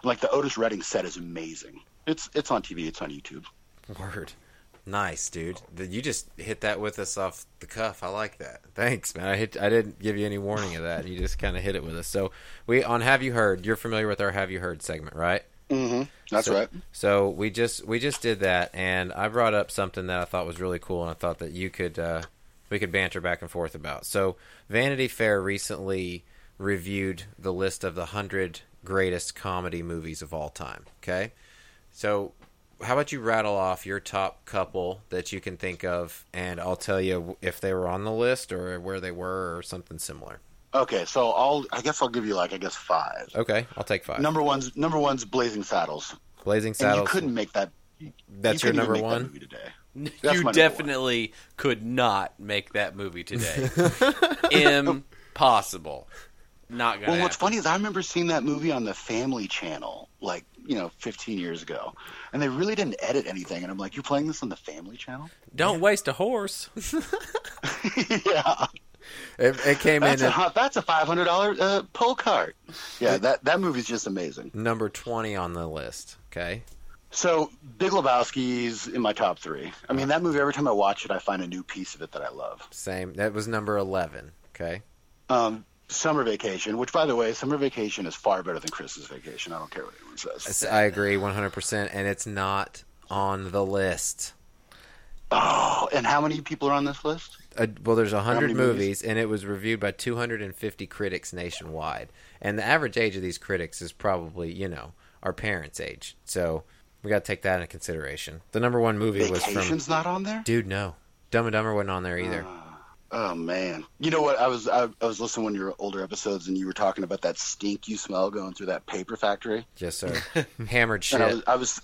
[SPEAKER 3] Like the Otis Redding set is amazing. It's it's on TV. It's on YouTube.
[SPEAKER 2] Word. Nice, dude. You just hit that with us off the cuff. I like that. Thanks, man. I hit. I didn't give you any warning of that. You just kind of hit it with us. So we on Have You Heard? You're familiar with our Have You Heard segment, right?
[SPEAKER 3] Mm-hmm. That's
[SPEAKER 2] so,
[SPEAKER 3] right.
[SPEAKER 2] So we just we just did that, and I brought up something that I thought was really cool, and I thought that you could uh, we could banter back and forth about. So Vanity Fair recently reviewed the list of the hundred greatest comedy movies of all time. Okay, So, how about you rattle off your top couple that you can think of, and I'll tell you if they were on the list or where they were or something similar.
[SPEAKER 3] Okay, so I'll I guess I'll give you like I guess five.
[SPEAKER 2] Okay, I'll take five.
[SPEAKER 3] Number one's number one's Blazing Saddles,
[SPEAKER 2] Blazing
[SPEAKER 3] and
[SPEAKER 2] Saddles.
[SPEAKER 3] you couldn't make that.
[SPEAKER 2] That's
[SPEAKER 3] you
[SPEAKER 2] your number
[SPEAKER 3] even make that
[SPEAKER 2] one.
[SPEAKER 3] movie today. That's
[SPEAKER 4] you
[SPEAKER 3] number
[SPEAKER 4] definitely could not make that movie today. Impossible. Not gonna.
[SPEAKER 3] Well, what's funny is I remember seeing that movie on the Family Channel, like you know, 15 years ago, and they really didn't edit anything. And I'm like, "You're playing this on the Family Channel?"
[SPEAKER 4] Don't waste a horse.
[SPEAKER 3] yeah,
[SPEAKER 2] It, it came
[SPEAKER 3] that's
[SPEAKER 2] in
[SPEAKER 3] a
[SPEAKER 2] at
[SPEAKER 3] that's a $500 uh, pull cart. Yeah, that that movie's just amazing.
[SPEAKER 2] number twenty on the list. Okay,
[SPEAKER 3] So, Big Lebowski's in my top three. I mean, that movie. Every time I watch it, I find a new piece of it that I love.
[SPEAKER 2] same. That was number eleven. Okay,
[SPEAKER 3] Um, Summer Vacation, which, by the way, Summer Vacation is far better than Christmas Vacation. I don't care what anyone says.
[SPEAKER 2] I agree one hundred percent, and it's not on the list.
[SPEAKER 3] Oh, and how many people are on this list?
[SPEAKER 2] Uh, well, there's a hundred movies,
[SPEAKER 3] movies?
[SPEAKER 2] and it was reviewed by 250 critics nationwide. And the average age of these critics is probably, you know, our parents' age. So we got to take that into consideration. The number one movie was from
[SPEAKER 3] Vacation's not on there.
[SPEAKER 2] Dude. No, Dumb and Dumber wasn't on there either.
[SPEAKER 3] Oh man! You know what? I was I, I was listening to one of your older episodes, and you were talking about that stink you smell going through that paper factory.
[SPEAKER 2] Yes, sir. Hammered
[SPEAKER 3] And I
[SPEAKER 2] shit.
[SPEAKER 3] was, I was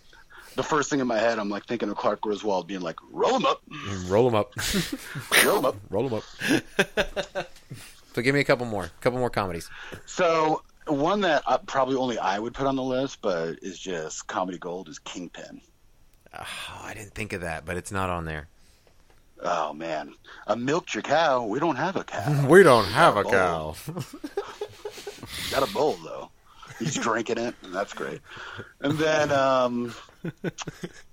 [SPEAKER 3] the first thing in my head. I'm like thinking of Clark Griswold being like, "Roll him up,
[SPEAKER 2] Roll them up.
[SPEAKER 3] roll him up."
[SPEAKER 2] Roll them up. so give me a couple more. A couple more comedies.
[SPEAKER 3] So one that uh, probably only I would put on the list, but is just comedy gold is Kingpin.
[SPEAKER 2] Oh, I didn't think of that, but it's not on there.
[SPEAKER 3] Oh man, a milked your cow. We don't have a cow.
[SPEAKER 2] We don't have a
[SPEAKER 3] cow. Got a bowl though. He's drinking it, and that's great. And then um,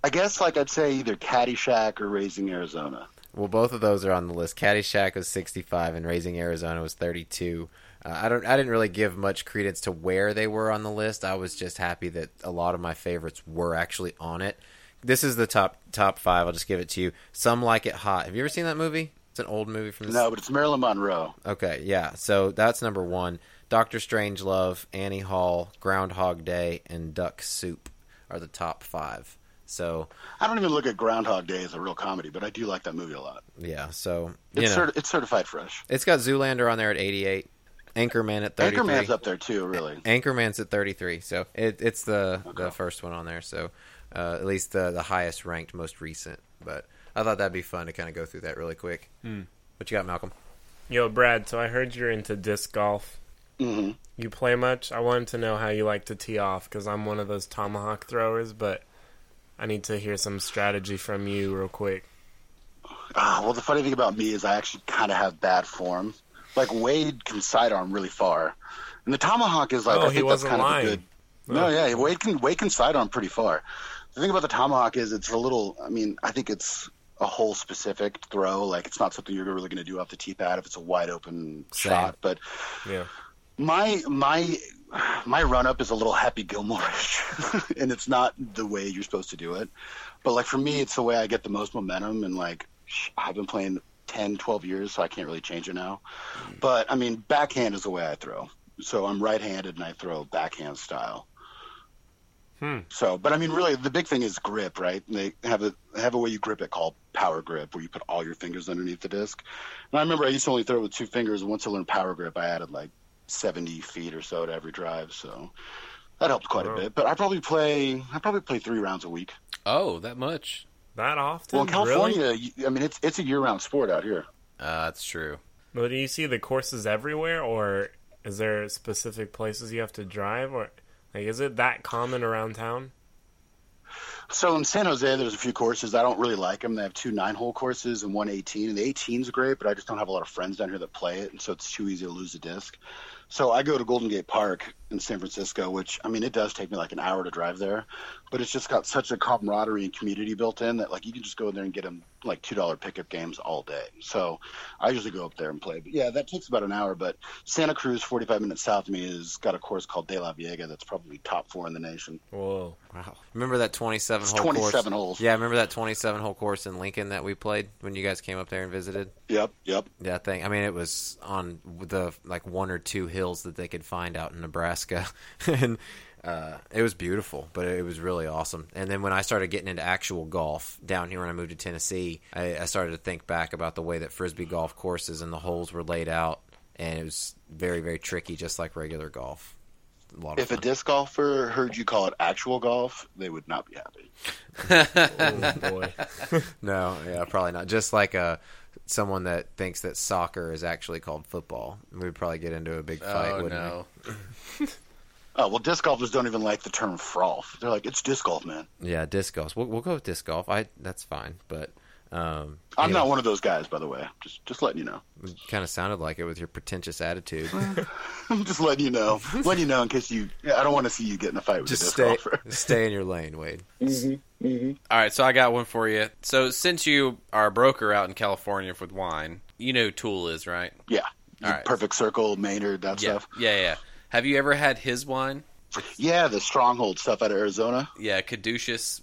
[SPEAKER 3] I guess like I'd say either Caddyshack or Raising Arizona.
[SPEAKER 2] Well, both of those are on the list. Caddyshack was 65 and Raising Arizona was 32. Uh, I don't. I didn't really give much credence to where they were on the list. I was just happy that a lot of my favorites were actually on it. This is the top top five. I'll just give it to you. Some like it hot. Have you ever seen that movie? It's an old movie from the
[SPEAKER 3] No, but it's Marilyn Monroe.
[SPEAKER 2] Okay, yeah. So that's number one. Doctor Strangelove, Annie Hall, Groundhog Day, and Duck Soup are the top five. So
[SPEAKER 3] I don't even look at Groundhog Day as a real comedy, but I do like that movie a lot.
[SPEAKER 2] yeah, so you
[SPEAKER 3] It's,
[SPEAKER 2] know,
[SPEAKER 3] certi- it's certified fresh.
[SPEAKER 2] it's got Zoolander on there at eighty-eight, Anchorman at thirty-three.
[SPEAKER 3] Anchorman's up there too, really.
[SPEAKER 2] Anchorman's at thirty-three. So it, it's the the first one on there. So uh, at least the the highest ranked, most recent. But I thought that'd be fun to kind of go through that really quick. What you got, Malcolm?
[SPEAKER 5] Yo, Brad, so I heard you're into disc golf.
[SPEAKER 3] hmm
[SPEAKER 5] You play much? I wanted to know how you like to tee off because I'm one of those tomahawk throwers, but I need to hear some strategy from you real quick.
[SPEAKER 3] Ah, well, the funny thing about me is I actually kind of have bad form. Like Wade can sidearm really far, and the tomahawk is like
[SPEAKER 5] Oh,
[SPEAKER 3] I
[SPEAKER 5] he
[SPEAKER 3] think that's
[SPEAKER 5] wasn't
[SPEAKER 3] kind
[SPEAKER 5] lying.
[SPEAKER 3] of a good. No, yeah, Wade can Wade can sidearm pretty far. The thing about the tomahawk is it's a little. I mean, I think it's a hole specific throw. Like it's not something you're really going to do off the tee pad if it's a wide open
[SPEAKER 2] Same.
[SPEAKER 3] shot. But
[SPEAKER 5] Yeah.
[SPEAKER 3] my my my run up is a little Happy Gilmore-ish, and it's not the way you're supposed to do it. But like for me, it's the way I get the most momentum, and like I've been playing 10, 12 years, so I can't really change it now. Mm. But I mean, backhand is the way I throw. So I'm right-handed and I throw backhand style.
[SPEAKER 5] Hmm.
[SPEAKER 3] So, but I mean, really, the big thing is grip, right? They have a have a way you grip it called power grip, where you put all your fingers underneath the disc. And I remember I used to only throw with two fingers, and once I learned power grip, I added like 70 feet or so to every drive. So that helped quite
[SPEAKER 5] Wow.
[SPEAKER 3] a bit. But I probably play I probably play three rounds a week.
[SPEAKER 4] Oh, that much?
[SPEAKER 5] That often?
[SPEAKER 3] Well, in California,
[SPEAKER 5] Really?
[SPEAKER 3] you- I mean, it's it's a year round sport out here.
[SPEAKER 4] Uh, that's true.
[SPEAKER 5] But do you see the courses everywhere, or is there specific places you have to drive, or like is it that common around town?
[SPEAKER 3] So in San Jose, there's a few courses. I don't really like them. They have two nine hole courses and one 18. And the 18 is great, but I just don't have a lot of friends down here that play it, and so it's too easy to lose a disc. So I go to Golden Gate Park in San Francisco, which I mean, it does take me like an hour to drive there, but it's just got such a camaraderie and community built in that like you can just go in there and get them like two dollar pickup games all day. So I usually go up there and play. But yeah, that takes about an hour. But Santa Cruz, 45 minutes south of me, has got a course called DeLaveaga that's probably top four in the nation.
[SPEAKER 5] Whoa.
[SPEAKER 2] Wow. Remember that 27
[SPEAKER 3] It's
[SPEAKER 2] hole
[SPEAKER 3] 27
[SPEAKER 2] course?
[SPEAKER 3] holes.
[SPEAKER 2] Yeah, remember that 27 hole course in Lincoln that we played when you guys came up there and visited?
[SPEAKER 3] Yep, yep.
[SPEAKER 2] That thing. I mean, it was on the like one or two hills that they could find out in Nebraska, and uh, it was beautiful, but it was really awesome. And then when I started getting into actual golf down here when I moved to Tennessee, I, I started to think back about the way that frisbee golf courses and the holes were laid out, and it was very, very tricky, just like regular golf. A lot of
[SPEAKER 3] If a disc golfer heard you call it actual golf, they would not be happy.
[SPEAKER 5] Oh boy.
[SPEAKER 2] no, yeah, probably not. Just like uh, someone that thinks that soccer is actually called football, we'd probably get into a big fight.
[SPEAKER 4] oh
[SPEAKER 2] wouldn't
[SPEAKER 4] no.
[SPEAKER 3] Oh well, disc golfers don't even like the term frolf. They're like, it's disc golf, man.
[SPEAKER 2] Yeah, disc golf. We'll, we'll go with disc golf. I that's fine, but um,
[SPEAKER 3] I'm not one of those guys, by the way. Just just letting you know.
[SPEAKER 2] Kind of sounded like it with your pretentious attitude.
[SPEAKER 3] I'm just letting you know. letting you know in case you. I don't want to see you get in a fight with
[SPEAKER 2] Just
[SPEAKER 3] a disc
[SPEAKER 2] stay,
[SPEAKER 3] golfer.
[SPEAKER 2] stay in your lane, Wade. Mm-hmm.
[SPEAKER 4] All right, so I got one for you. So since you are a broker out in California with wine, you know who Tool is, right?
[SPEAKER 3] Yeah.
[SPEAKER 4] All right.
[SPEAKER 3] Perfect circle, Maynard, that
[SPEAKER 4] Yeah,
[SPEAKER 3] stuff.
[SPEAKER 4] yeah, yeah. Have you ever had his wine?
[SPEAKER 3] Yeah, the stronghold stuff out of Arizona.
[SPEAKER 4] Yeah, Caduceus,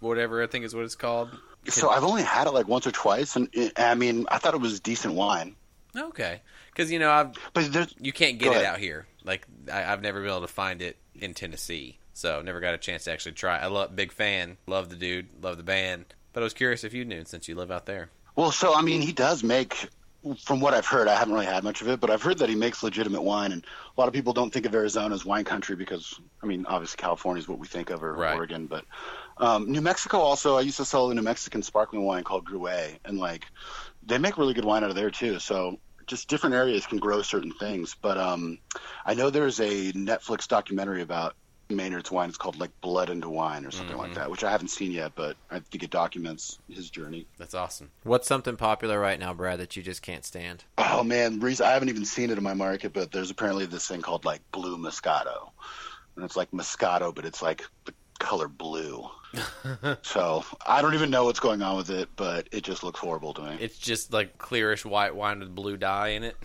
[SPEAKER 4] whatever I think is what it's called.
[SPEAKER 3] So I've only had it like once or twice, and it, I mean, I thought it was decent wine.
[SPEAKER 4] Okay, because you know I've
[SPEAKER 3] But
[SPEAKER 4] you can't get it
[SPEAKER 3] ahead.
[SPEAKER 4] out here. Like I, I've never been able to find it in Tennessee, so never got a chance to actually try. I love big fan, love the dude, love the band. But I was curious if you knew since you live out there.
[SPEAKER 3] Well, so I mean, he does make. From what I've heard, I haven't really had much of it, but I've heard that he makes legitimate wine, and a lot of people don't think of Arizona as wine country because, I mean, obviously California is what we think of, or
[SPEAKER 4] Right.
[SPEAKER 3] Oregon, but um, New Mexico also. I used to sell a New Mexican sparkling wine called Gruet, and like they make really good wine out of there too. So just different areas can grow certain things. But um, I know there's a Netflix documentary about Maynard's wine. It's called like Blood into Wine or something like mm-hmm. that, which I haven't seen yet, but I think it documents his journey.
[SPEAKER 4] That's awesome.
[SPEAKER 2] What's something popular right now, Brad, that you just can't stand?
[SPEAKER 3] Oh man, Reese, I haven't even seen it in my market, but there's apparently this thing called like blue Moscato, and it's like Moscato, but it's like the color blue. so I don't even know what's going on with it, but it just looks horrible to me.
[SPEAKER 4] It's just like clearish white wine with blue dye in it.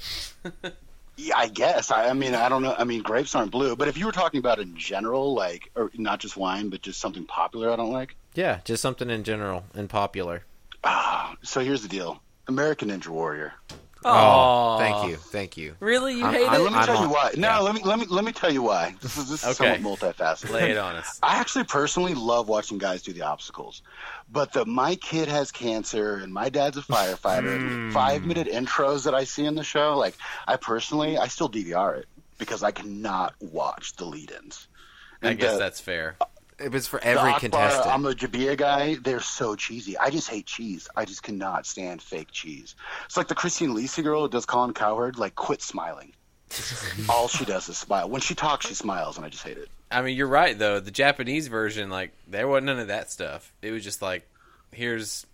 [SPEAKER 3] yeah, I guess. I, I mean, I don't know. I mean, grapes aren't blue, but if you were talking about in general, like, or not just wine, but just something popular, I don't like.
[SPEAKER 2] Yeah, just something in general and popular.
[SPEAKER 3] Ah, so here's the deal: American Ninja Warrior.
[SPEAKER 2] Oh, thank you, thank you.
[SPEAKER 4] Really, you
[SPEAKER 2] I'm-
[SPEAKER 4] hate
[SPEAKER 2] I'm-
[SPEAKER 4] it?
[SPEAKER 3] Let me
[SPEAKER 2] I'm
[SPEAKER 3] tell
[SPEAKER 2] on-
[SPEAKER 3] you why. No,
[SPEAKER 2] yeah.
[SPEAKER 3] let me let me let me tell you why. This is this is
[SPEAKER 4] Okay.
[SPEAKER 3] somewhat multifaceted.
[SPEAKER 4] Lay it on us.
[SPEAKER 3] I actually personally love watching guys do the obstacles, but the my kid has cancer and my dad's a firefighter. and five hmm. minute intros that I see in the show, like I personally, I still DVR it because I cannot watch the lead-ins.
[SPEAKER 4] I guess
[SPEAKER 3] the-
[SPEAKER 4] that's fair.
[SPEAKER 2] It was for every
[SPEAKER 3] Akbar,
[SPEAKER 2] contestant.
[SPEAKER 3] I'm a Jabia guy. They're so cheesy. I just hate cheese. I just cannot stand fake cheese. It's like the Kristine Leahy girl who does Colin Cowherd. Like, quit smiling. All she does is smile. When she talks, she smiles, and I just hate it.
[SPEAKER 4] I mean, you're right though. The Japanese version, like, there wasn't none of that stuff. It was just like, here's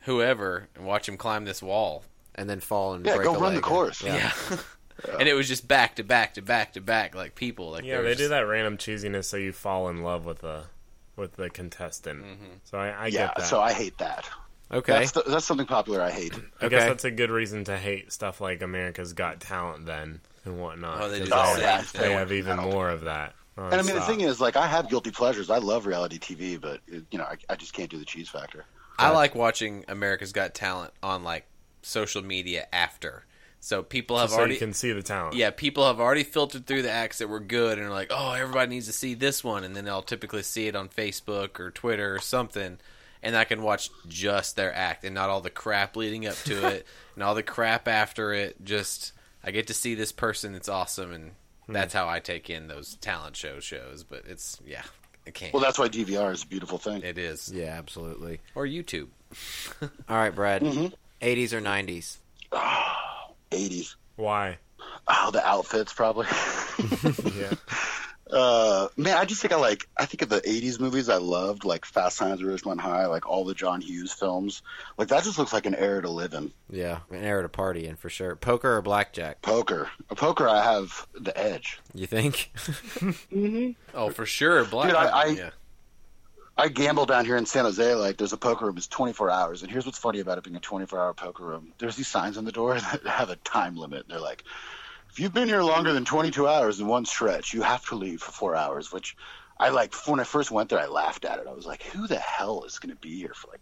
[SPEAKER 4] whoever and watch him climb this wall.
[SPEAKER 2] and then fall and
[SPEAKER 3] Yeah,
[SPEAKER 2] break
[SPEAKER 3] go
[SPEAKER 2] a
[SPEAKER 3] run the
[SPEAKER 2] leg.
[SPEAKER 3] course.
[SPEAKER 2] Yeah.
[SPEAKER 4] and it was just back to back to back to back, like people. Like
[SPEAKER 5] Yeah, they
[SPEAKER 4] was
[SPEAKER 5] do that random cheesiness so you fall in love with the with the contestant. Mm-hmm. So I, I
[SPEAKER 3] yeah,
[SPEAKER 5] get that.
[SPEAKER 3] so I hate that.
[SPEAKER 2] Okay.
[SPEAKER 3] That's the, that's something popular I hate.
[SPEAKER 5] I guess that's a good reason to hate stuff like America's Got Talent then and whatnot.
[SPEAKER 4] Oh, they do
[SPEAKER 5] 'cause
[SPEAKER 4] the
[SPEAKER 5] they, they have even more of that.
[SPEAKER 3] Oh, and I mean, the thing is, like, I have guilty pleasures. I love reality TV, but it, you know, I, I just can't do the cheese factor.
[SPEAKER 4] I like watching America's Got Talent on like social media after. So people have
[SPEAKER 5] so
[SPEAKER 4] already
[SPEAKER 5] you can see the talent.
[SPEAKER 4] yeah, people have already filtered through the acts that were good and are like, oh, everybody needs to see this one, and then they'll typically see it on Facebook or Twitter or something, and I can watch just their act and not all the crap leading up to it and all the crap after it. Just I get to see this person that's awesome, and that's how I take in those talent show shows. But it's yeah, it can't.
[SPEAKER 3] Well, that's why DVR is a beautiful thing.
[SPEAKER 4] it is
[SPEAKER 2] yeah, absolutely.
[SPEAKER 4] or YouTube.
[SPEAKER 2] All right, Brad.
[SPEAKER 3] Mm-hmm.
[SPEAKER 2] 80s or 90s?
[SPEAKER 3] 80s.
[SPEAKER 5] Why?
[SPEAKER 3] Oh, the outfits probably.
[SPEAKER 5] Yeah.
[SPEAKER 3] Uh, man, I just think I like. I think of the '80s movies I loved, like Fast Times at Ridgemont High, like all the John Hughes films. Like that just looks like an era to live in.
[SPEAKER 2] Yeah, an era to party in for sure. Poker or blackjack?
[SPEAKER 3] Poker, a poker, I have the edge.
[SPEAKER 2] You think?
[SPEAKER 4] Oh, for sure, Black.
[SPEAKER 3] Dude, I- I-
[SPEAKER 4] yeah.
[SPEAKER 3] I gamble down here in San Jose. Like, there's a poker room. It's 24 hours. And here's what's funny about it being a 24-hour poker room. There's these signs on the door that have a time limit. They're like, if you've been here longer than 22 hours in one stretch, you have to leave for four hours. Which I like. When I first went there, I laughed at it. I was like, who the hell is going to be here for like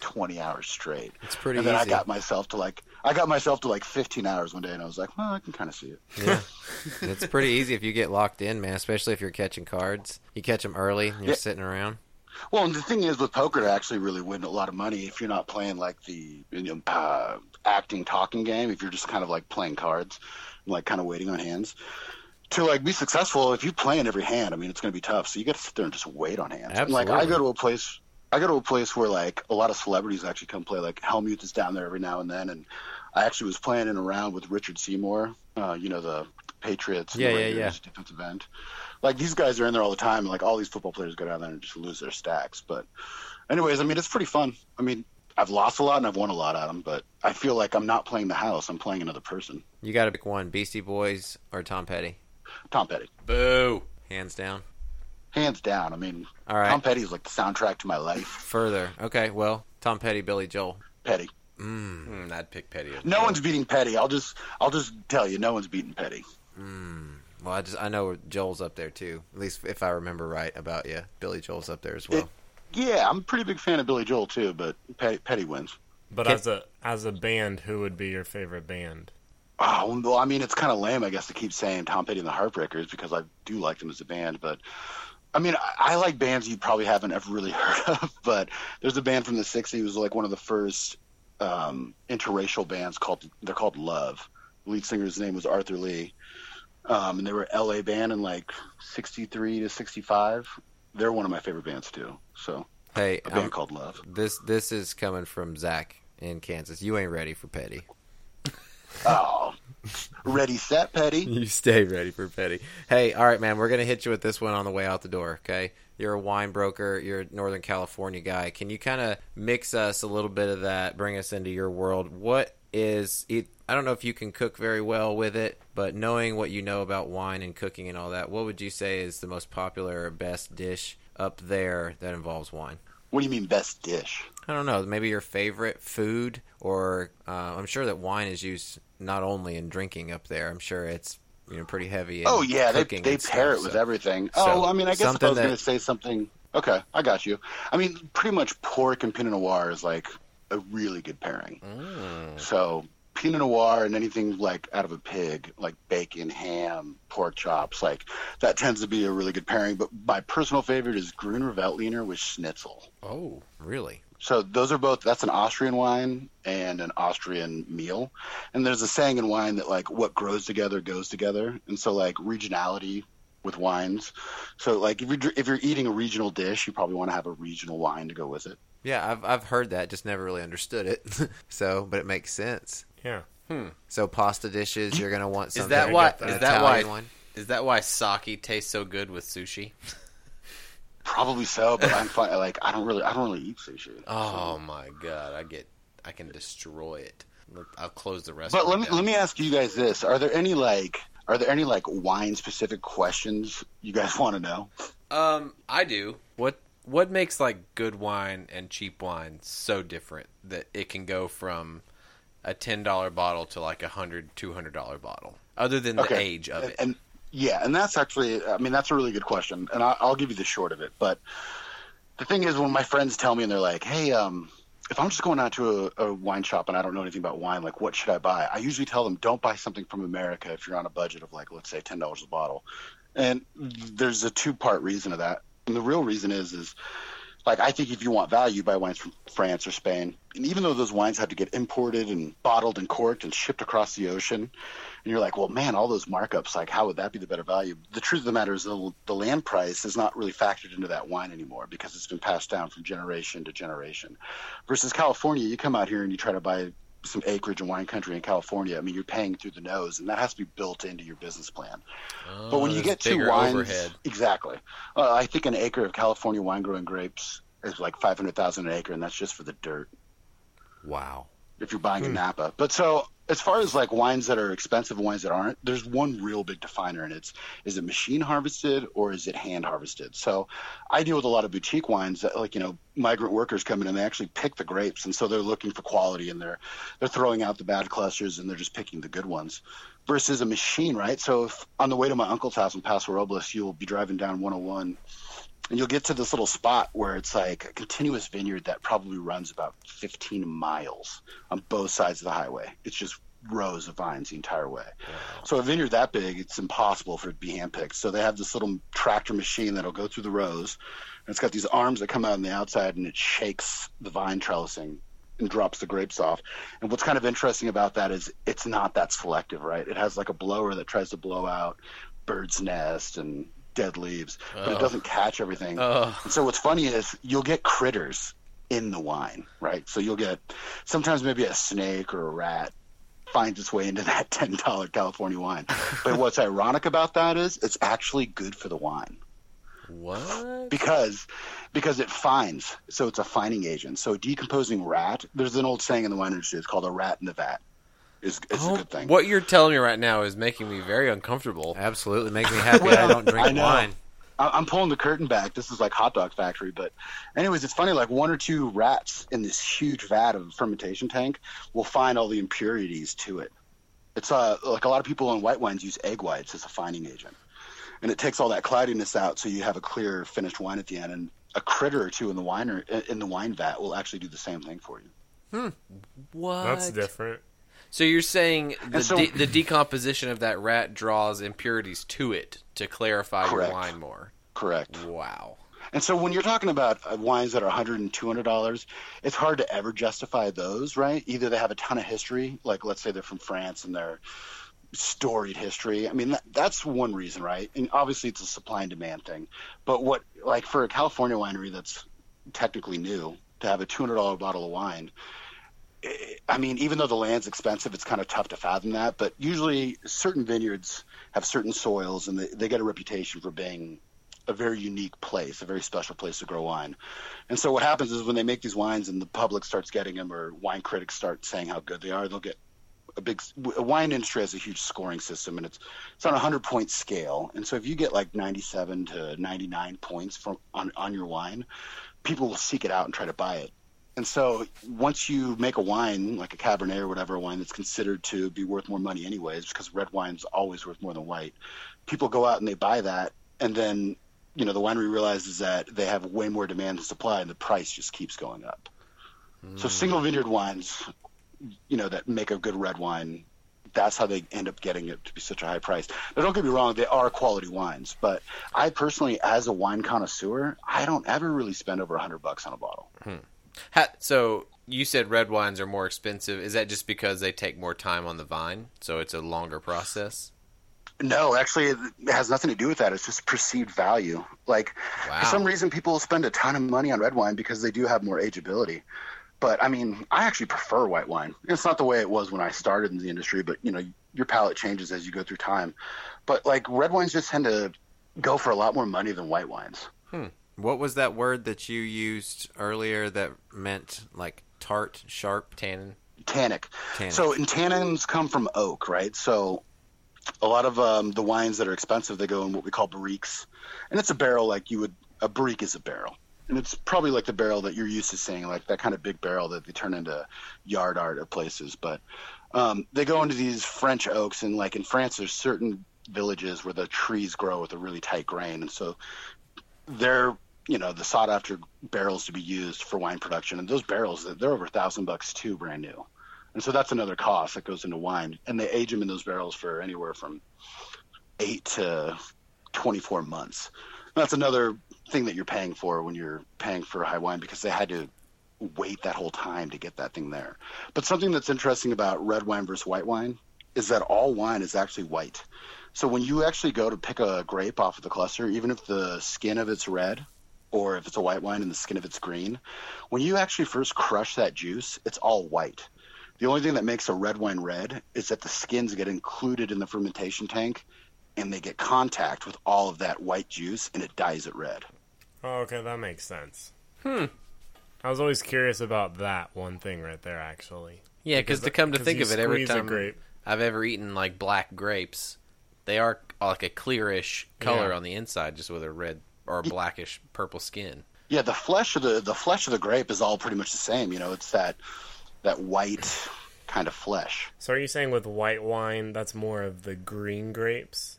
[SPEAKER 3] 20 hours straight.
[SPEAKER 2] It's pretty
[SPEAKER 3] and then I got myself to like I got myself to like 15 hours one day, and I was like, well, I can kind of see it.
[SPEAKER 2] Yeah, it's pretty easy if you get locked in, man. Especially if you're catching cards. You catch them early, and you're
[SPEAKER 3] Yeah.
[SPEAKER 2] sitting around.
[SPEAKER 3] Well, and the thing is, with poker, to actually really win a lot of money, if you're not playing like the you know, uh, acting, talking game, if you're just kind of like playing cards, like kind of waiting on hands, to like be successful, if you play in every hand, I mean, it's going to be tough. So you got to sit there and just wait on hands. And, like I go to a place, I go to a place where like a lot of celebrities actually come play. Like Hellmuth is down there every now and then, and I actually was playing in a round with Richard Seymour, uh, you know the Patriots,
[SPEAKER 2] Yeah,
[SPEAKER 3] the
[SPEAKER 2] yeah,
[SPEAKER 3] Raiders defensive end. Like these guys are in there all the time. and, Like all these football players go down there and just lose their stacks. But, anyways, I mean it's pretty fun. I mean I've lost a lot and I've won a lot at them, but I feel like I'm not playing the house. I'm playing another person.
[SPEAKER 2] You got to pick one: Beastie Boys or Tom Petty.
[SPEAKER 3] Tom Petty,
[SPEAKER 4] Boo.
[SPEAKER 2] Hands down.
[SPEAKER 3] hands down. I mean,
[SPEAKER 2] All right.
[SPEAKER 3] Tom Petty is like the soundtrack to my life.
[SPEAKER 2] Further. Okay. Well, Tom Petty, Billy Joel.
[SPEAKER 3] Petty.
[SPEAKER 2] Mm.
[SPEAKER 4] Mm, I'd pick Petty.
[SPEAKER 3] No one's beating Petty. I'll just I'll just tell you, no one's beating Petty.
[SPEAKER 2] Well, I just I know Joel's up there too. At least if I remember right about you, Billy Joel's up there as well.
[SPEAKER 3] Yeah, I'm a pretty big fan of Billy Joel too, but Petty, Petty wins.
[SPEAKER 5] But
[SPEAKER 2] Can-
[SPEAKER 5] as a as a band, who would be your favorite band?
[SPEAKER 3] Oh, well, I mean, it's kind of lame, I guess, to keep saying Tom Petty and the Heartbreakers because I do like them as a band. But I mean, I, I like bands you probably haven't ever really heard of. But there's a band from the '60s, it was like one of the first um, interracial bands called. They're called Love. The lead singer's name was Arthur Lee, um, and they were LA band in like '63 to '65. They're one of my favorite bands too. So
[SPEAKER 2] Hey,
[SPEAKER 3] a band
[SPEAKER 2] I'm-
[SPEAKER 3] called Love.
[SPEAKER 2] this this is coming from Zach in Kansas. You ain't ready for Petty.
[SPEAKER 3] Oh, ready, set, Petty.
[SPEAKER 2] You stay ready for Petty. Hey, all right, man. We're gonna hit you with this one on the way out the door. Okay, you're a wine broker. You're a Northern California guy. Can you kind of mix us a little bit of that? Bring us into your world. What is? It, I don't know if you can cook very well with it, but knowing what you know about wine and cooking and all that, what would you say is the most popular or best dish up there that involves wine?
[SPEAKER 3] What do you mean best dish?
[SPEAKER 2] I don't know. Maybe your favorite food, or uh, I'm sure that wine is used not only in drinking up there. I'm sure it's you know pretty heavy. In
[SPEAKER 3] Oh yeah, they they pair
[SPEAKER 2] stuff,
[SPEAKER 3] it with
[SPEAKER 2] so-
[SPEAKER 3] everything.
[SPEAKER 2] so,
[SPEAKER 3] oh, I mean, I guess I was going to say something. Okay, I got you. I mean, pretty much pork and Pinot Noir is like a really good pairing.
[SPEAKER 2] Mm.
[SPEAKER 3] So Pinot Noir and anything like out of a pig, like bacon, ham, pork chops, like that tends to be a really good pairing. But my personal favorite is Gruner Veltliner with Schnitzel.
[SPEAKER 2] Oh, really?
[SPEAKER 3] So those are both. That's an Austrian wine and an Austrian meal. And there's a saying in wine that like what grows together goes together. And so like regionality with wines. So like if you're if you're eating a regional dish, you probably want to have a regional wine to go with it.
[SPEAKER 2] Yeah, I've I've heard that, just never really understood it. so, but it makes sense.
[SPEAKER 5] Yeah.
[SPEAKER 2] So pasta dishes, you're gonna want something.
[SPEAKER 4] Is
[SPEAKER 2] something.
[SPEAKER 4] that why?
[SPEAKER 2] an
[SPEAKER 4] Is that why?
[SPEAKER 2] One?
[SPEAKER 4] Is that why sake tastes so good with sushi?
[SPEAKER 3] Probably so, but I'm fine. Like I don't really I don't really eat sushi.
[SPEAKER 4] Oh my god, I get, I can destroy it. I'll close the rest.
[SPEAKER 3] But let me let me ask you guys this: Are there any like are there any like wine specific questions you guys want to know?
[SPEAKER 4] Um, I do. What What makes like good wine and cheap wine so different that it can go from a ten dollar bottle to like a hundred, two hundred dollar bottle? Other than the
[SPEAKER 3] Okay.
[SPEAKER 4] age of it.
[SPEAKER 3] And yeah, and that's actually, I mean, that's a really good question, and I, I'll give you the short of it. But the thing is, when my friends tell me and they're like, "Hey, um, if I'm just going out to a, a wine shop and I don't know anything about wine, like, what should I buy?" I usually tell them, "Don't buy something from America if you're on a budget of like, let's say, ten dollars a bottle." And there's a two part reason of that, and the real reason is is like I think if you want value, buy wines from France or Spain. And even though those wines have to get imported and bottled and corked and shipped across the ocean, and you're like, well, man, all those markups, like, how would that be the better value? The truth of the matter is the, the land price is not really factored into that wine anymore because it's been passed down from generation to generation. Versus California, you come out here and you try to buy some acreage in wine country in California. I mean, you're paying through the nose, and that has to be built into your business plan. but when you get two
[SPEAKER 4] bigger
[SPEAKER 3] wines,
[SPEAKER 4] overhead.
[SPEAKER 3] exactly. Uh, I think an acre of California wine growing grapes is like five hundred thousand an acre, and that's just for the dirt
[SPEAKER 2] Wow.
[SPEAKER 3] If you're buying in hmm. Napa. But so as far as like wines that are expensive and wines that aren't, there's one real big definer, and it's is it machine harvested or is it hand harvested? So I deal with a lot of boutique wines that like you know migrant workers come in and they actually pick the grapes, and so they're looking for quality and they're they're throwing out the bad clusters and they're just picking the good ones. Versus a machine, right? So if on the way to my uncle's house in Paso Robles, you'll be driving down 101 and you'll get to this little spot where it's like a continuous vineyard that probably runs about 15 miles on both sides of the highway. It's just rows of vines the entire way. So a vineyard that big, it's impossible for it to be handpicked. So they have this little tractor machine that'll go through the rows, and it's got these arms that come out on the outside, and it shakes the vine trellising and drops the grapes off. And what's kind of interesting about that is it's not that selective, right? It has like a blower that tries to blow out bird's nest and dead leaves, but it doesn't catch everything.
[SPEAKER 4] Oh.
[SPEAKER 3] And so what's funny is you'll get critters in the wine, right? So you'll get sometimes maybe a snake or a rat finds its way into that ten dollar California wine. But what's ironic about that is it's actually good for the wine
[SPEAKER 4] What?
[SPEAKER 3] because because it finds. So it's a finding agent. So decomposing rat. There's an old saying in the wine industry. It's called a rat in the vat. Is is
[SPEAKER 4] Oh,
[SPEAKER 3] a good thing.
[SPEAKER 4] What you're telling me right now is making me very uncomfortable.
[SPEAKER 2] Absolutely, makes me happy
[SPEAKER 3] Well,
[SPEAKER 2] I don't drink
[SPEAKER 3] I know.
[SPEAKER 2] wine.
[SPEAKER 3] I- I'm pulling the curtain back. This is like hot dog factory, but anyways, it's funny. Like one or two rats in this huge vat of fermentation tank will find all the impurities to it. It's uh, like a lot of people in white wines use egg whites as a fining agent, and it takes all that cloudiness out, so you have a clear finished wine at the end. And a critter or two in the wine or in the wine vat will actually do the same thing for you. Hmm.
[SPEAKER 4] What?
[SPEAKER 5] That's different.
[SPEAKER 4] So you're saying the,
[SPEAKER 3] so-
[SPEAKER 4] de- the decomposition of that rat draws impurities to it to clarify
[SPEAKER 3] Correct.
[SPEAKER 4] your wine more.
[SPEAKER 3] Correct.
[SPEAKER 4] Wow.
[SPEAKER 3] And so when you're talking about uh, wines that are 100 and 200 dollars, it's hard to ever justify those, right? Either they have a ton of history, like let's say they're from France and they're storied history. I mean, that, that's one reason, right? And obviously it's a supply and demand thing. But what, like for a California winery that's technically new, to have a $200 bottle of wine, I mean, even though the land's expensive, it's kind of tough to fathom that. But usually, certain vineyards have certain soils, and they, they get a reputation for being a very unique place, a very special place to grow wine. And so what happens is when they make these wines and the public starts getting them, or wine critics start saying how good they are, they'll get a big. A wine industry has a huge scoring system, and it's it's on a hundred point scale. And so if you get like ninety seven to ninety nine points from on on your wine, people will seek it out and try to buy it. And so once you make a wine, like a Cabernet or whatever, wine that's considered to be worth more money anyways, because red wine's always worth more than white, people go out and they buy that, and then you know the winery realizes that they have way more demand than supply, and the price just keeps going up. So mm. single vineyard wines, you know, that make a good red wine, that's how they end up getting it to be such a high price. Now, don't get me wrong; they are quality wines, but I personally, as a wine connoisseur, I don't ever really spend over a hundred bucks on a bottle. Hmm.
[SPEAKER 4] Ha- so you said red wines are more expensive. Is that just because they take more time on the vine, so it's a longer process?
[SPEAKER 3] No, actually, it has nothing to do with that. It's just perceived value. Like,
[SPEAKER 4] Wow.
[SPEAKER 3] for some reason, people spend a ton of money on red wine because they do have more ageability. But I mean, I actually prefer white wine. It's not the way it was when I started in the industry, but you know, your palate changes as you go through time. But like, red wines just tend to go for a lot more money than white wines. Hmm.
[SPEAKER 2] What was that word that you used earlier that meant like tart, sharp?
[SPEAKER 4] Tannin.
[SPEAKER 3] tannic.
[SPEAKER 2] Tannic.
[SPEAKER 3] So, and tannins come from oak, right? So, a lot of um, the wines that are expensive, they go in what we call barriques, and it's a barrel like you would. A barrique is a barrel, and it's probably like the barrel that you're used to seeing, like that kind of big barrel that they turn into yard art at places. But um, they go into these French oaks, and like in France, there's certain villages where the trees grow with a really tight grain, and so they're you know the sought after barrels to be used for wine production. And those barrels they're over a thousand bucks too brand new. And so that's another cost that goes into wine. And they age them in those barrels for anywhere from eight to 24 months. That's another thing that you're paying for when you're paying for a high wine because they had to wait that whole time to get that thing there. But something that's interesting about red wine versus white wine is that all wine is actually white. So when you actually go to pick a grape off of the cluster, even if the skin of it's red, or if it's a white wine and the skin of it's green, when you actually first crush that juice, it's all white. The only thing that makes a red wine red is that the skins get included in the fermentation tank and they get contact with all of that white juice and it dyes it red.
[SPEAKER 5] Oh, okay, that makes sense. Hmm. I was always curious about that one thing right there, actually.
[SPEAKER 4] Yeah, because to come to think of it, every time
[SPEAKER 5] grape.
[SPEAKER 4] I've ever eaten like black grapes, they are like a clearish color
[SPEAKER 5] Yeah.
[SPEAKER 4] on the inside, just with a red or blackish purple skin.
[SPEAKER 3] Yeah, the flesh of the the flesh of the grape is all pretty much the same. You know, it's that that white kind of flesh.
[SPEAKER 5] So are you saying with white wine, that's more of the green grapes?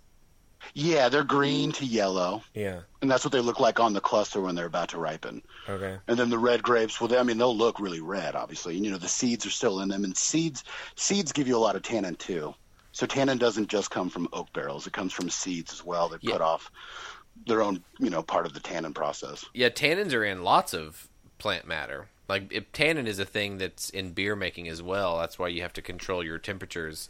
[SPEAKER 3] Yeah, they're green to yellow,
[SPEAKER 5] Yeah.
[SPEAKER 3] and that's what they look like on the cluster when they're about to ripen.
[SPEAKER 5] Okay.
[SPEAKER 3] And then the red grapes, well, they, I mean, they'll look really red, obviously. And, you know, the seeds are still in them, and seeds seeds give you a lot of tannin too. So tannin doesn't just come from oak barrels; it comes from seeds as well. They
[SPEAKER 4] Yeah.
[SPEAKER 3] put off their own, you know, part of the tannin process.
[SPEAKER 4] Yeah, tannins are in lots of plant matter. Like if tannin is a thing that's in beer making as well. That's why you have to control your temperatures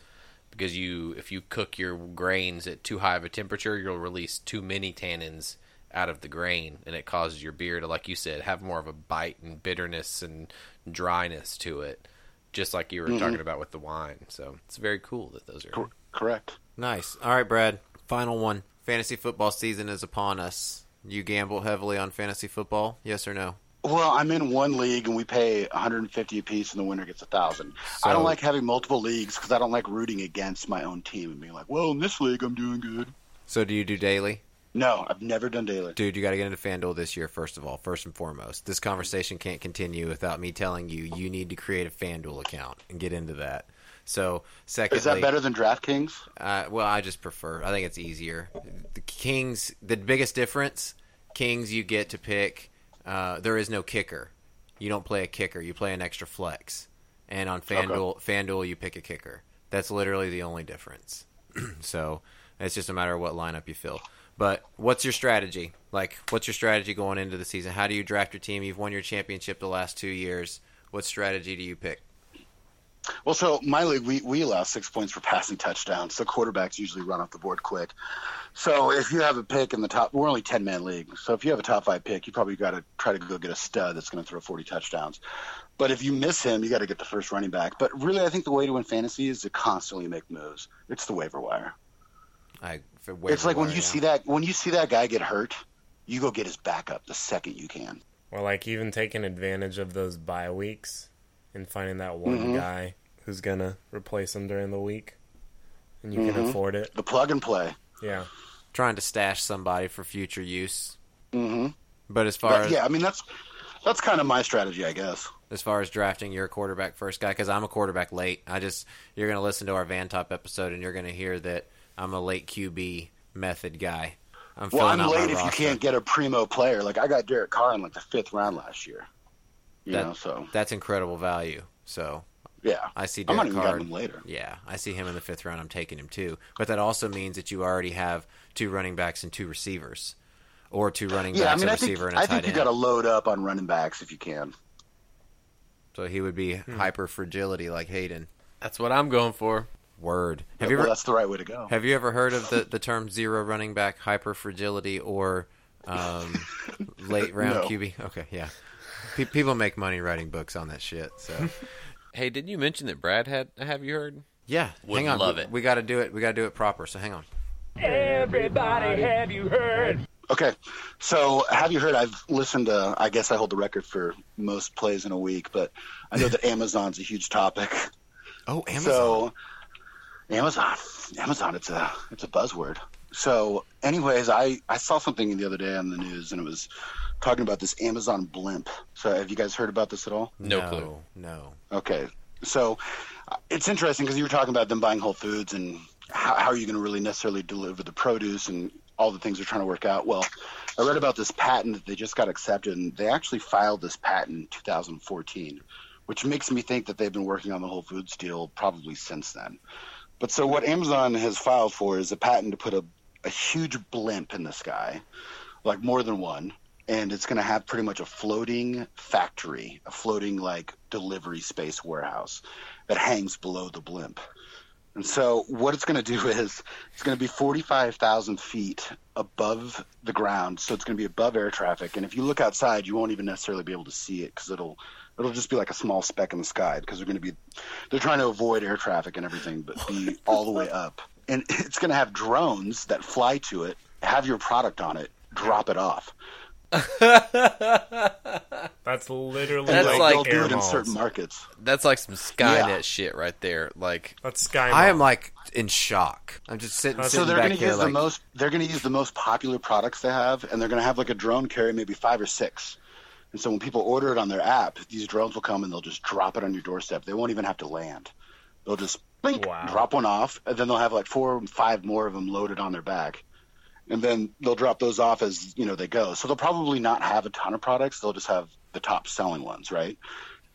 [SPEAKER 4] because you if you cook your grains at too high of a temperature, you'll release too many tannins out of the grain and it causes your beer to like you said have more of a bite and bitterness and dryness to it. Just like you were talking about with the wine. So, it's very cool that those are
[SPEAKER 3] Cor- correct.
[SPEAKER 2] Nice. All right, Brad. Final one. Fantasy football season is upon us. You gamble heavily on fantasy football? Yes or no?
[SPEAKER 3] Well, I'm in one league, and we pay 150 apiece, and the winner gets a thousand. I don't like having multiple leagues because I don't like rooting against my own team and being like, "Well, in this league, I'm doing good."
[SPEAKER 2] So do you do daily?
[SPEAKER 3] No, I've never done daily.
[SPEAKER 2] Dude, you got to get into FanDuel this year, first of all, first and foremost. This conversation can't continue without me telling you you need to create a FanDuel account and get into that. So, secondly,
[SPEAKER 3] Is that better than DraftKings?
[SPEAKER 2] Uh, well, I just prefer. I think it's easier. The Kings, the biggest difference, Kings, you get to pick. Uh, there is no kicker. You don't play a kicker. You play an extra flex. And on FanDuel, FanDuel, you pick a kicker. That's literally the only difference. so it's just a matter of what lineup you fill. But what's your strategy? Like, what's your strategy going into the season? How do you draft your team? You've won your championship the last two years. What strategy do you pick?
[SPEAKER 3] Well, so my league, we, we allow six points for passing touchdowns. So quarterbacks usually run off the board quick. So if you have a pick in the top, we're only 10 man league. So if you have a top five pick, you probably got to try to go get a stud that's going to throw 40 touchdowns. But if you miss him, you got to get the first running back. But really, I think the way to win fantasy is to constantly make moves. It's the waiver wire.
[SPEAKER 2] I, for
[SPEAKER 3] it's like when you
[SPEAKER 2] wire,
[SPEAKER 3] see that when you see that guy get hurt, you go get his backup the second you can.
[SPEAKER 5] Or like even taking advantage of those bye weeks and finding that one
[SPEAKER 3] Mhm.
[SPEAKER 5] guy who's gonna replace him during the week, and you can
[SPEAKER 3] Mhm.
[SPEAKER 5] afford it.
[SPEAKER 3] The plug and play.
[SPEAKER 5] Yeah.
[SPEAKER 2] trying to stash somebody for future use.
[SPEAKER 3] hmm
[SPEAKER 2] But as far
[SPEAKER 3] But
[SPEAKER 2] as
[SPEAKER 3] yeah, I mean that's that's kind of my strategy, I guess.
[SPEAKER 2] as far as drafting your quarterback first guy, because I'm a quarterback late. I just you're going to listen to our Van Top episode and you're going to hear that I'm a late QB method guy. I'm
[SPEAKER 3] Well, I'm late
[SPEAKER 2] my
[SPEAKER 3] if you can't get a primo player. Like I got Derek Carr in like the fifth round last year. You
[SPEAKER 2] That-
[SPEAKER 3] know, so
[SPEAKER 2] That's incredible value. So
[SPEAKER 3] yeah,
[SPEAKER 2] I see
[SPEAKER 3] I might
[SPEAKER 2] Derek
[SPEAKER 3] even
[SPEAKER 2] Carr.
[SPEAKER 3] him later.
[SPEAKER 2] Yeah, I see him in the fifth round. I'm taking him too. But that also means that you already have two running backs and two receivers, or two running
[SPEAKER 3] Yeah, I
[SPEAKER 2] backs,
[SPEAKER 3] mean,
[SPEAKER 2] a
[SPEAKER 3] I think
[SPEAKER 2] receiver, and a
[SPEAKER 3] I
[SPEAKER 2] tight
[SPEAKER 3] think you got to load up on running backs if you can.
[SPEAKER 2] So he would be
[SPEAKER 3] Hmm.
[SPEAKER 2] hyper fragility like Hayden.
[SPEAKER 4] That's what I'm going for.
[SPEAKER 2] Word. Have
[SPEAKER 3] Well,
[SPEAKER 2] you ever
[SPEAKER 3] that's the right way to go.
[SPEAKER 2] Have you ever heard of the, the term zero running back hyper fragility or um, late round
[SPEAKER 3] No.
[SPEAKER 2] QB? Okay, yeah. Pe- people make money writing books on that shit. So
[SPEAKER 4] Hey, didn't you mention that Brad had have you heard?
[SPEAKER 2] yeah,
[SPEAKER 4] Would
[SPEAKER 2] hang on.
[SPEAKER 4] love
[SPEAKER 2] we,
[SPEAKER 4] it.
[SPEAKER 2] We got to do it. We got to do it proper. So hang on.
[SPEAKER 6] Everybody, have you heard?
[SPEAKER 3] Okay, so have you heard? I've listened to. I guess I hold the record for most plays in a week, but I know that Amazon's a huge topic.
[SPEAKER 2] Oh, Amazon.
[SPEAKER 3] So Amazon, Amazon, it's a it's a buzzword. So, anyways, I I saw something the other day on the news, and it was talking about this Amazon blimp. So, have you guys heard about this at all?
[SPEAKER 4] No
[SPEAKER 2] no
[SPEAKER 4] clue.
[SPEAKER 2] No.
[SPEAKER 3] Okay, so uh, it's interesting because you were talking about them buying Whole Foods and how, how are you going to really necessarily deliver the produce and all the things they're trying to work out. Well, I read about this patent that they just got accepted, and they actually filed this patent in 2014, which makes me think that they've been working on the Whole Foods deal probably since then. But so what Amazon has filed for is a patent to put a, a huge blimp in the sky, like more than one, and it's going to have pretty much a floating factory, a floating like delivery space warehouse that hangs below the blimp. And so what it's going to do is it's going to be 45,000 feet above the ground, so it's going to be above air traffic. And if you look outside, you won't even necessarily be able to see it because it'll it'll just be like a small speck in the sky because they're going to be they're trying to avoid air traffic and everything, but be all the way up. And it's going to have drones that fly to it, have your product on it, drop it off.
[SPEAKER 5] That's literally
[SPEAKER 4] That's
[SPEAKER 3] They'll-
[SPEAKER 4] like
[SPEAKER 3] they'll do it in certain markets.
[SPEAKER 4] That's like some Skynet
[SPEAKER 3] Yeah.
[SPEAKER 4] shit right there. Like
[SPEAKER 5] That's Sky.
[SPEAKER 2] I am like in shock. I'm just sitting,
[SPEAKER 5] So
[SPEAKER 3] So they're going to use
[SPEAKER 2] like
[SPEAKER 3] the most. They're going to use the most popular products they have, and they're going to have like a drone carry maybe five or six. And so when people order it on their app, these drones will come and they'll just drop it on your doorstep. They won't even have to land. They'll just blink,
[SPEAKER 5] Wow.
[SPEAKER 3] drop one off, and then they'll have like four or five more of them loaded on their back, and then they'll drop those off as you know they go. So they'll probably not have a ton of products. They'll just have the top selling ones, right?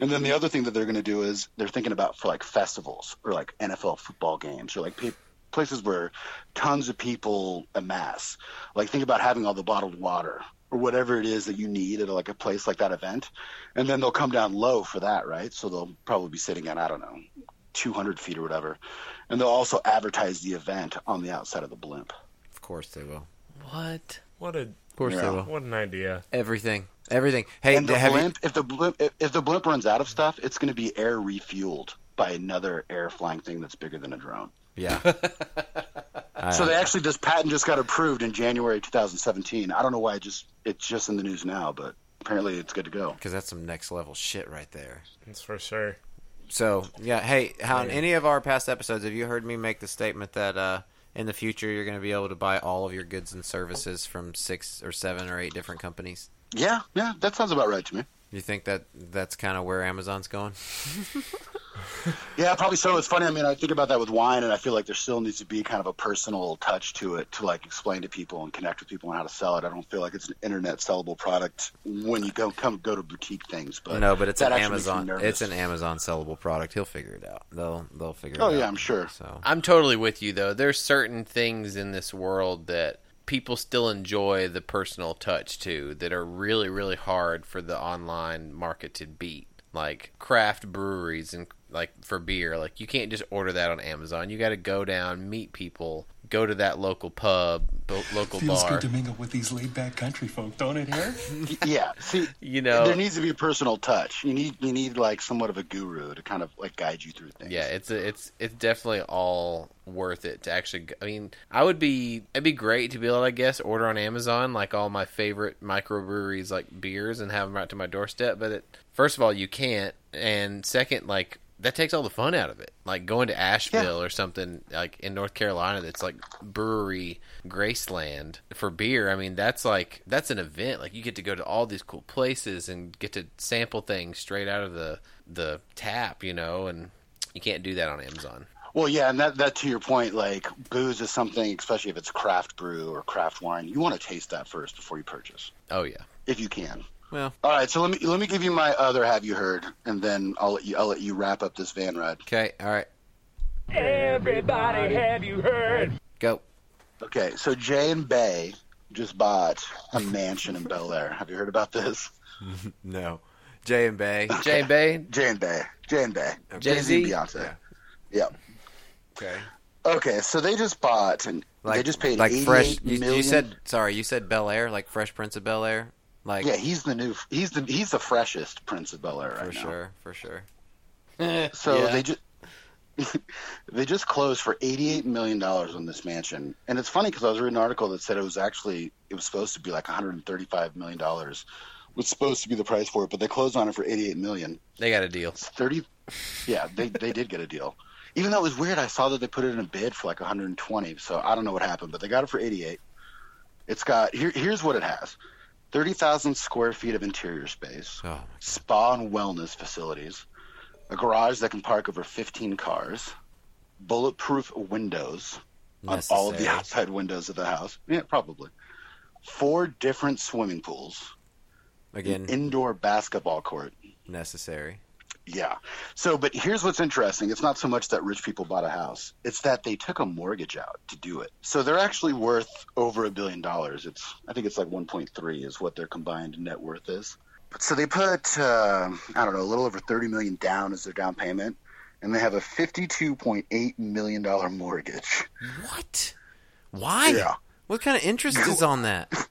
[SPEAKER 3] And then the other thing that they're going to do is they're thinking about for like festivals or like NFL football games or like places where tons of people amass. Like think about having all the bottled water or whatever it is that you need at like a place like that event, and then they'll come down low for that, right? So they'll probably be sitting at I don't know, 200 feet or whatever, and they'll also advertise the event on the outside of the blimp.
[SPEAKER 2] Of course they will.
[SPEAKER 4] What?
[SPEAKER 5] What a
[SPEAKER 2] Of course
[SPEAKER 3] Yeah.
[SPEAKER 2] they will.
[SPEAKER 5] what an idea.
[SPEAKER 2] Everything. Everything. Hey,
[SPEAKER 3] and the
[SPEAKER 2] have you,
[SPEAKER 3] if the blimp, if, if the blimp runs out of stuff, it's going to be air refueled by another air flying thing that's bigger than a drone.
[SPEAKER 2] yeah.
[SPEAKER 3] So they actually, this patent just got approved in January 2017. I don't know why it just it's just in the news now, but apparently it's good to go.
[SPEAKER 2] because that's some next level shit right there.
[SPEAKER 5] That's for sure.
[SPEAKER 2] So yeah, hey, how in any of our past episodes have you heard me make the statement that uh, in the future you're going to be able to buy all of your goods and services from six or seven or eight different companies?
[SPEAKER 3] Yeah, yeah, that sounds about right to me.
[SPEAKER 2] You think that that's kind of where Amazon's going?
[SPEAKER 3] Yeah, probably so. It's funny. I mean, I think about that with wine, and I feel like there still needs to be kind of a personal touch to it to like explain to people and connect with people on how to sell it. I don't feel like it's an internet sellable product when you go come go to boutique things. But
[SPEAKER 2] no, but it's an
[SPEAKER 3] actually makes me
[SPEAKER 2] Amazon. It's an Amazon sellable product. He'll figure it out. They'll they'll figure
[SPEAKER 3] Oh
[SPEAKER 2] it out.
[SPEAKER 3] Oh yeah, I'm sure.
[SPEAKER 2] So
[SPEAKER 4] I'm totally with you though. There's certain things in this world that people still enjoy the personal touch too that are really really hard for the online market to beat. Like craft breweries and like for beer, like you can't just order that on Amazon. You got to go down, meet people, go to that local pub, bo- local
[SPEAKER 7] Feels
[SPEAKER 4] bar.
[SPEAKER 7] good to mingle with these laid back country folk, don't it, Harry?
[SPEAKER 3] yeah. See,
[SPEAKER 4] You know,
[SPEAKER 3] there needs to be a personal touch. You need you need like somewhat of a guru to kind of like guide you through things.
[SPEAKER 4] Yeah, it's a, it's it's definitely all worth it to actually. I mean, I would be it'd be great to be able, to, I guess, order on Amazon like all my favorite microbreweries like beers and have them right to my doorstep. But it, first of all, you can't, and second, like that takes all the fun out of it. Like going to Asheville or something like in North Carolina that's like brewery Graceland for beer. I mean, that's like that's an event. Like you get to go to all these cool places and get to sample things straight out of the the tap, you know, and you can't do that on Amazon.
[SPEAKER 3] Well, yeah, and that that to your point, like booze is something, especially if it's craft brew or craft wine, you want to taste that first before you purchase,
[SPEAKER 4] Oh yeah.
[SPEAKER 3] if you can.
[SPEAKER 2] Well,
[SPEAKER 3] All right, so let me let me give you my other have you heard, and then I'll let you I'll let you wrap up this van ride.
[SPEAKER 2] okay, all right,
[SPEAKER 6] Everybody, have you heard?
[SPEAKER 2] go.
[SPEAKER 3] Okay, so Jay and Bey just bought a mansion in Bel Air. Have you heard about this?
[SPEAKER 2] No, Jay and Bey.
[SPEAKER 4] Jay and Bey,
[SPEAKER 3] Jay and Bey, Jay and Bey,
[SPEAKER 4] Jay-Z?
[SPEAKER 3] and Beyonce. Yeah.
[SPEAKER 2] Okay,
[SPEAKER 3] Okay, so they just bought and
[SPEAKER 2] like
[SPEAKER 3] they just paid
[SPEAKER 2] like fresh. You,
[SPEAKER 3] million.
[SPEAKER 2] you said sorry. You said Bel Air, like Fresh Prince of Bel Air, like
[SPEAKER 3] yeah, he's the new he's the he's the freshest Prince of Bel Air right
[SPEAKER 2] for
[SPEAKER 3] now.
[SPEAKER 2] sure, for sure.
[SPEAKER 3] So
[SPEAKER 4] Yeah.
[SPEAKER 3] they just they just closed for eighty eight million dollars on this mansion, and it's funny because I was reading an article that said it was actually it was supposed to be like one hundred and thirty five million dollars was supposed to be the price for it, but they closed on it for eighty eight million.
[SPEAKER 4] they got a deal.
[SPEAKER 3] It's thirty. Yeah, they they did get a deal. Even though it was weird, I saw that they put it in a bid for like one hundred and twenty. So I don't know what happened, but they got it for eighty eight. It's got here. Here's what it has: thirty thousand square feet of interior space
[SPEAKER 2] Oh,
[SPEAKER 3] spa and wellness facilities, a garage that can park over 15 cars, bulletproof windows on all of the outside windows of the house. Yeah, probably. Four different swimming pools,
[SPEAKER 2] Again,
[SPEAKER 3] indoor basketball court.
[SPEAKER 2] necessary.
[SPEAKER 3] Yeah. So, but here's what's interesting. It's not so much that rich people bought a house. It's that they took a mortgage out to do it. So they're actually worth over a billion dollars. It's, I think it's like 1.3 is what their combined net worth is. So they put, uh, I don't know, a little over 30 million down as their down payment. And they have a $52.8 million mortgage.
[SPEAKER 2] What? Why?
[SPEAKER 3] Yeah.
[SPEAKER 2] What kind of interest is on that?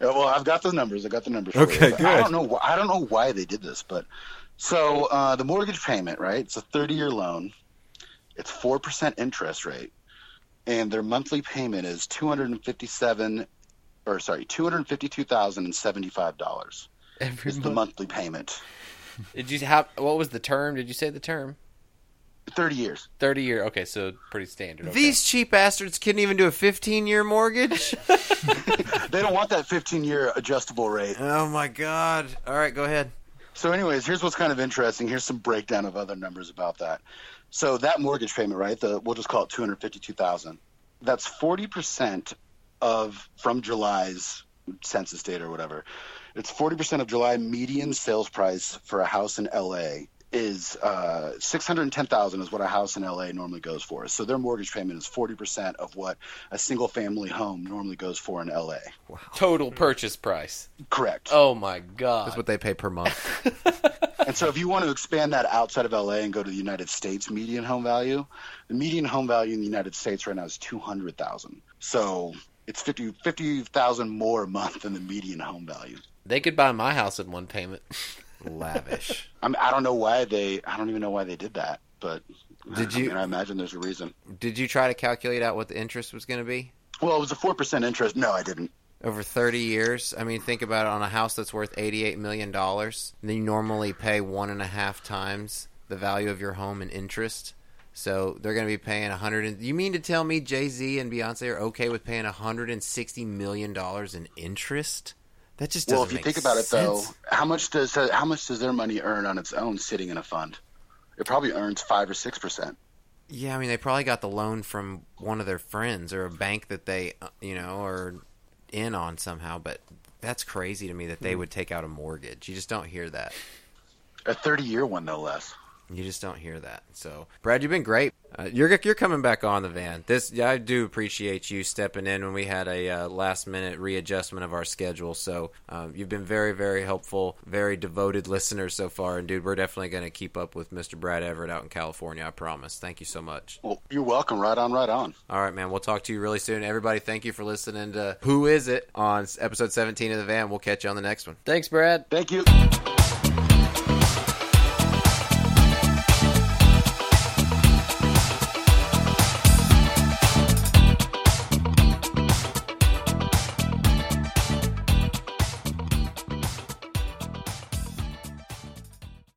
[SPEAKER 3] Yeah, well, I've got the numbers. I got the numbers. for
[SPEAKER 2] Okay,
[SPEAKER 3] you. I don't know. wh- I don't know why they did this, but so uh, the mortgage payment, right? It's a thirty-year loan. It's four percent interest rate, and their monthly payment is two hundred and fifty-seven, or sorry, two hundred fifty-two thousand and seventy-five dollars.
[SPEAKER 4] Every
[SPEAKER 3] Is the monthly payment
[SPEAKER 4] Did you have what was the term? Did you say the term?
[SPEAKER 3] thirty years?
[SPEAKER 4] Thirty year. Okay, so pretty standard. Okay.
[SPEAKER 2] These cheap bastards couldn't even do a 15 year mortgage.
[SPEAKER 3] They don't want that fifteen-year adjustable rate.
[SPEAKER 2] oh my god! All right, go ahead.
[SPEAKER 3] So, anyways, here's what's kind of interesting. Here's some breakdown of other numbers about that. So that mortgage payment, right? The we'll just call it two hundred fifty-two thousand. That's forty percent of from July's census data or whatever. It's 40% of July median sales price for a house in LA is uh, 610,000 is what a house in LA normally goes for. So their mortgage payment is 40% of what a single family home normally goes for in LA. Wow.
[SPEAKER 4] Total purchase price.
[SPEAKER 3] Correct.
[SPEAKER 4] Oh my god.
[SPEAKER 2] That's what they pay per month.
[SPEAKER 3] And so if you want to expand that outside of LA and go to the United States median home value, the median home value in the United States right now is 200,000. So it's 50 50,000 more a month than the median home value.
[SPEAKER 4] They could buy my house in one payment.
[SPEAKER 2] Lavish.
[SPEAKER 3] I mean, I don't know why they I don't even know why they did that, but
[SPEAKER 2] Did
[SPEAKER 3] I
[SPEAKER 2] you-
[SPEAKER 3] mean, I imagine there's a reason.
[SPEAKER 2] Did you try to calculate out what the interest was going to be?
[SPEAKER 3] Well, it was a 4% interest. No, I didn't.
[SPEAKER 2] over 30 years. I mean, think about it on a house that's worth $88 million. Then you normally pay one and a half times the value of your home in interest. So they're going to be paying 100. And, you mean to tell me Jay Z and Beyonce are okay with paying 160 million dollars in interest? That just doesn't
[SPEAKER 3] Well, if you think about it though, how much does how much does their money earn on its own sitting in a fund? It probably earns 5 or 6%.
[SPEAKER 2] Yeah, I mean, they probably got the loan from one of their friends or a bank that they, uh, you know, are in on somehow. But that's crazy to me that
[SPEAKER 3] Hmm.
[SPEAKER 2] they would take out a mortgage. You just don't hear that.
[SPEAKER 3] A 30-year one no less.
[SPEAKER 2] You just don't hear that. So, Brad, you've been great. Uh, you're you're coming back on the van. This I do appreciate you stepping in when we had a uh, last minute readjustment of our schedule. So, um, you've been very very helpful, very devoted listener so far. And dude, we're definitely going to keep up with Mr. Brad Everett out in California. I promise. Thank you so much.
[SPEAKER 3] Well, you're welcome. Right on, right on.
[SPEAKER 2] All right, man. We'll talk to you really soon. Everybody, thank you for listening to Who Is It on episode 17 of the van. We'll catch you on the next one.
[SPEAKER 4] Thanks, Brad.
[SPEAKER 3] Thank you.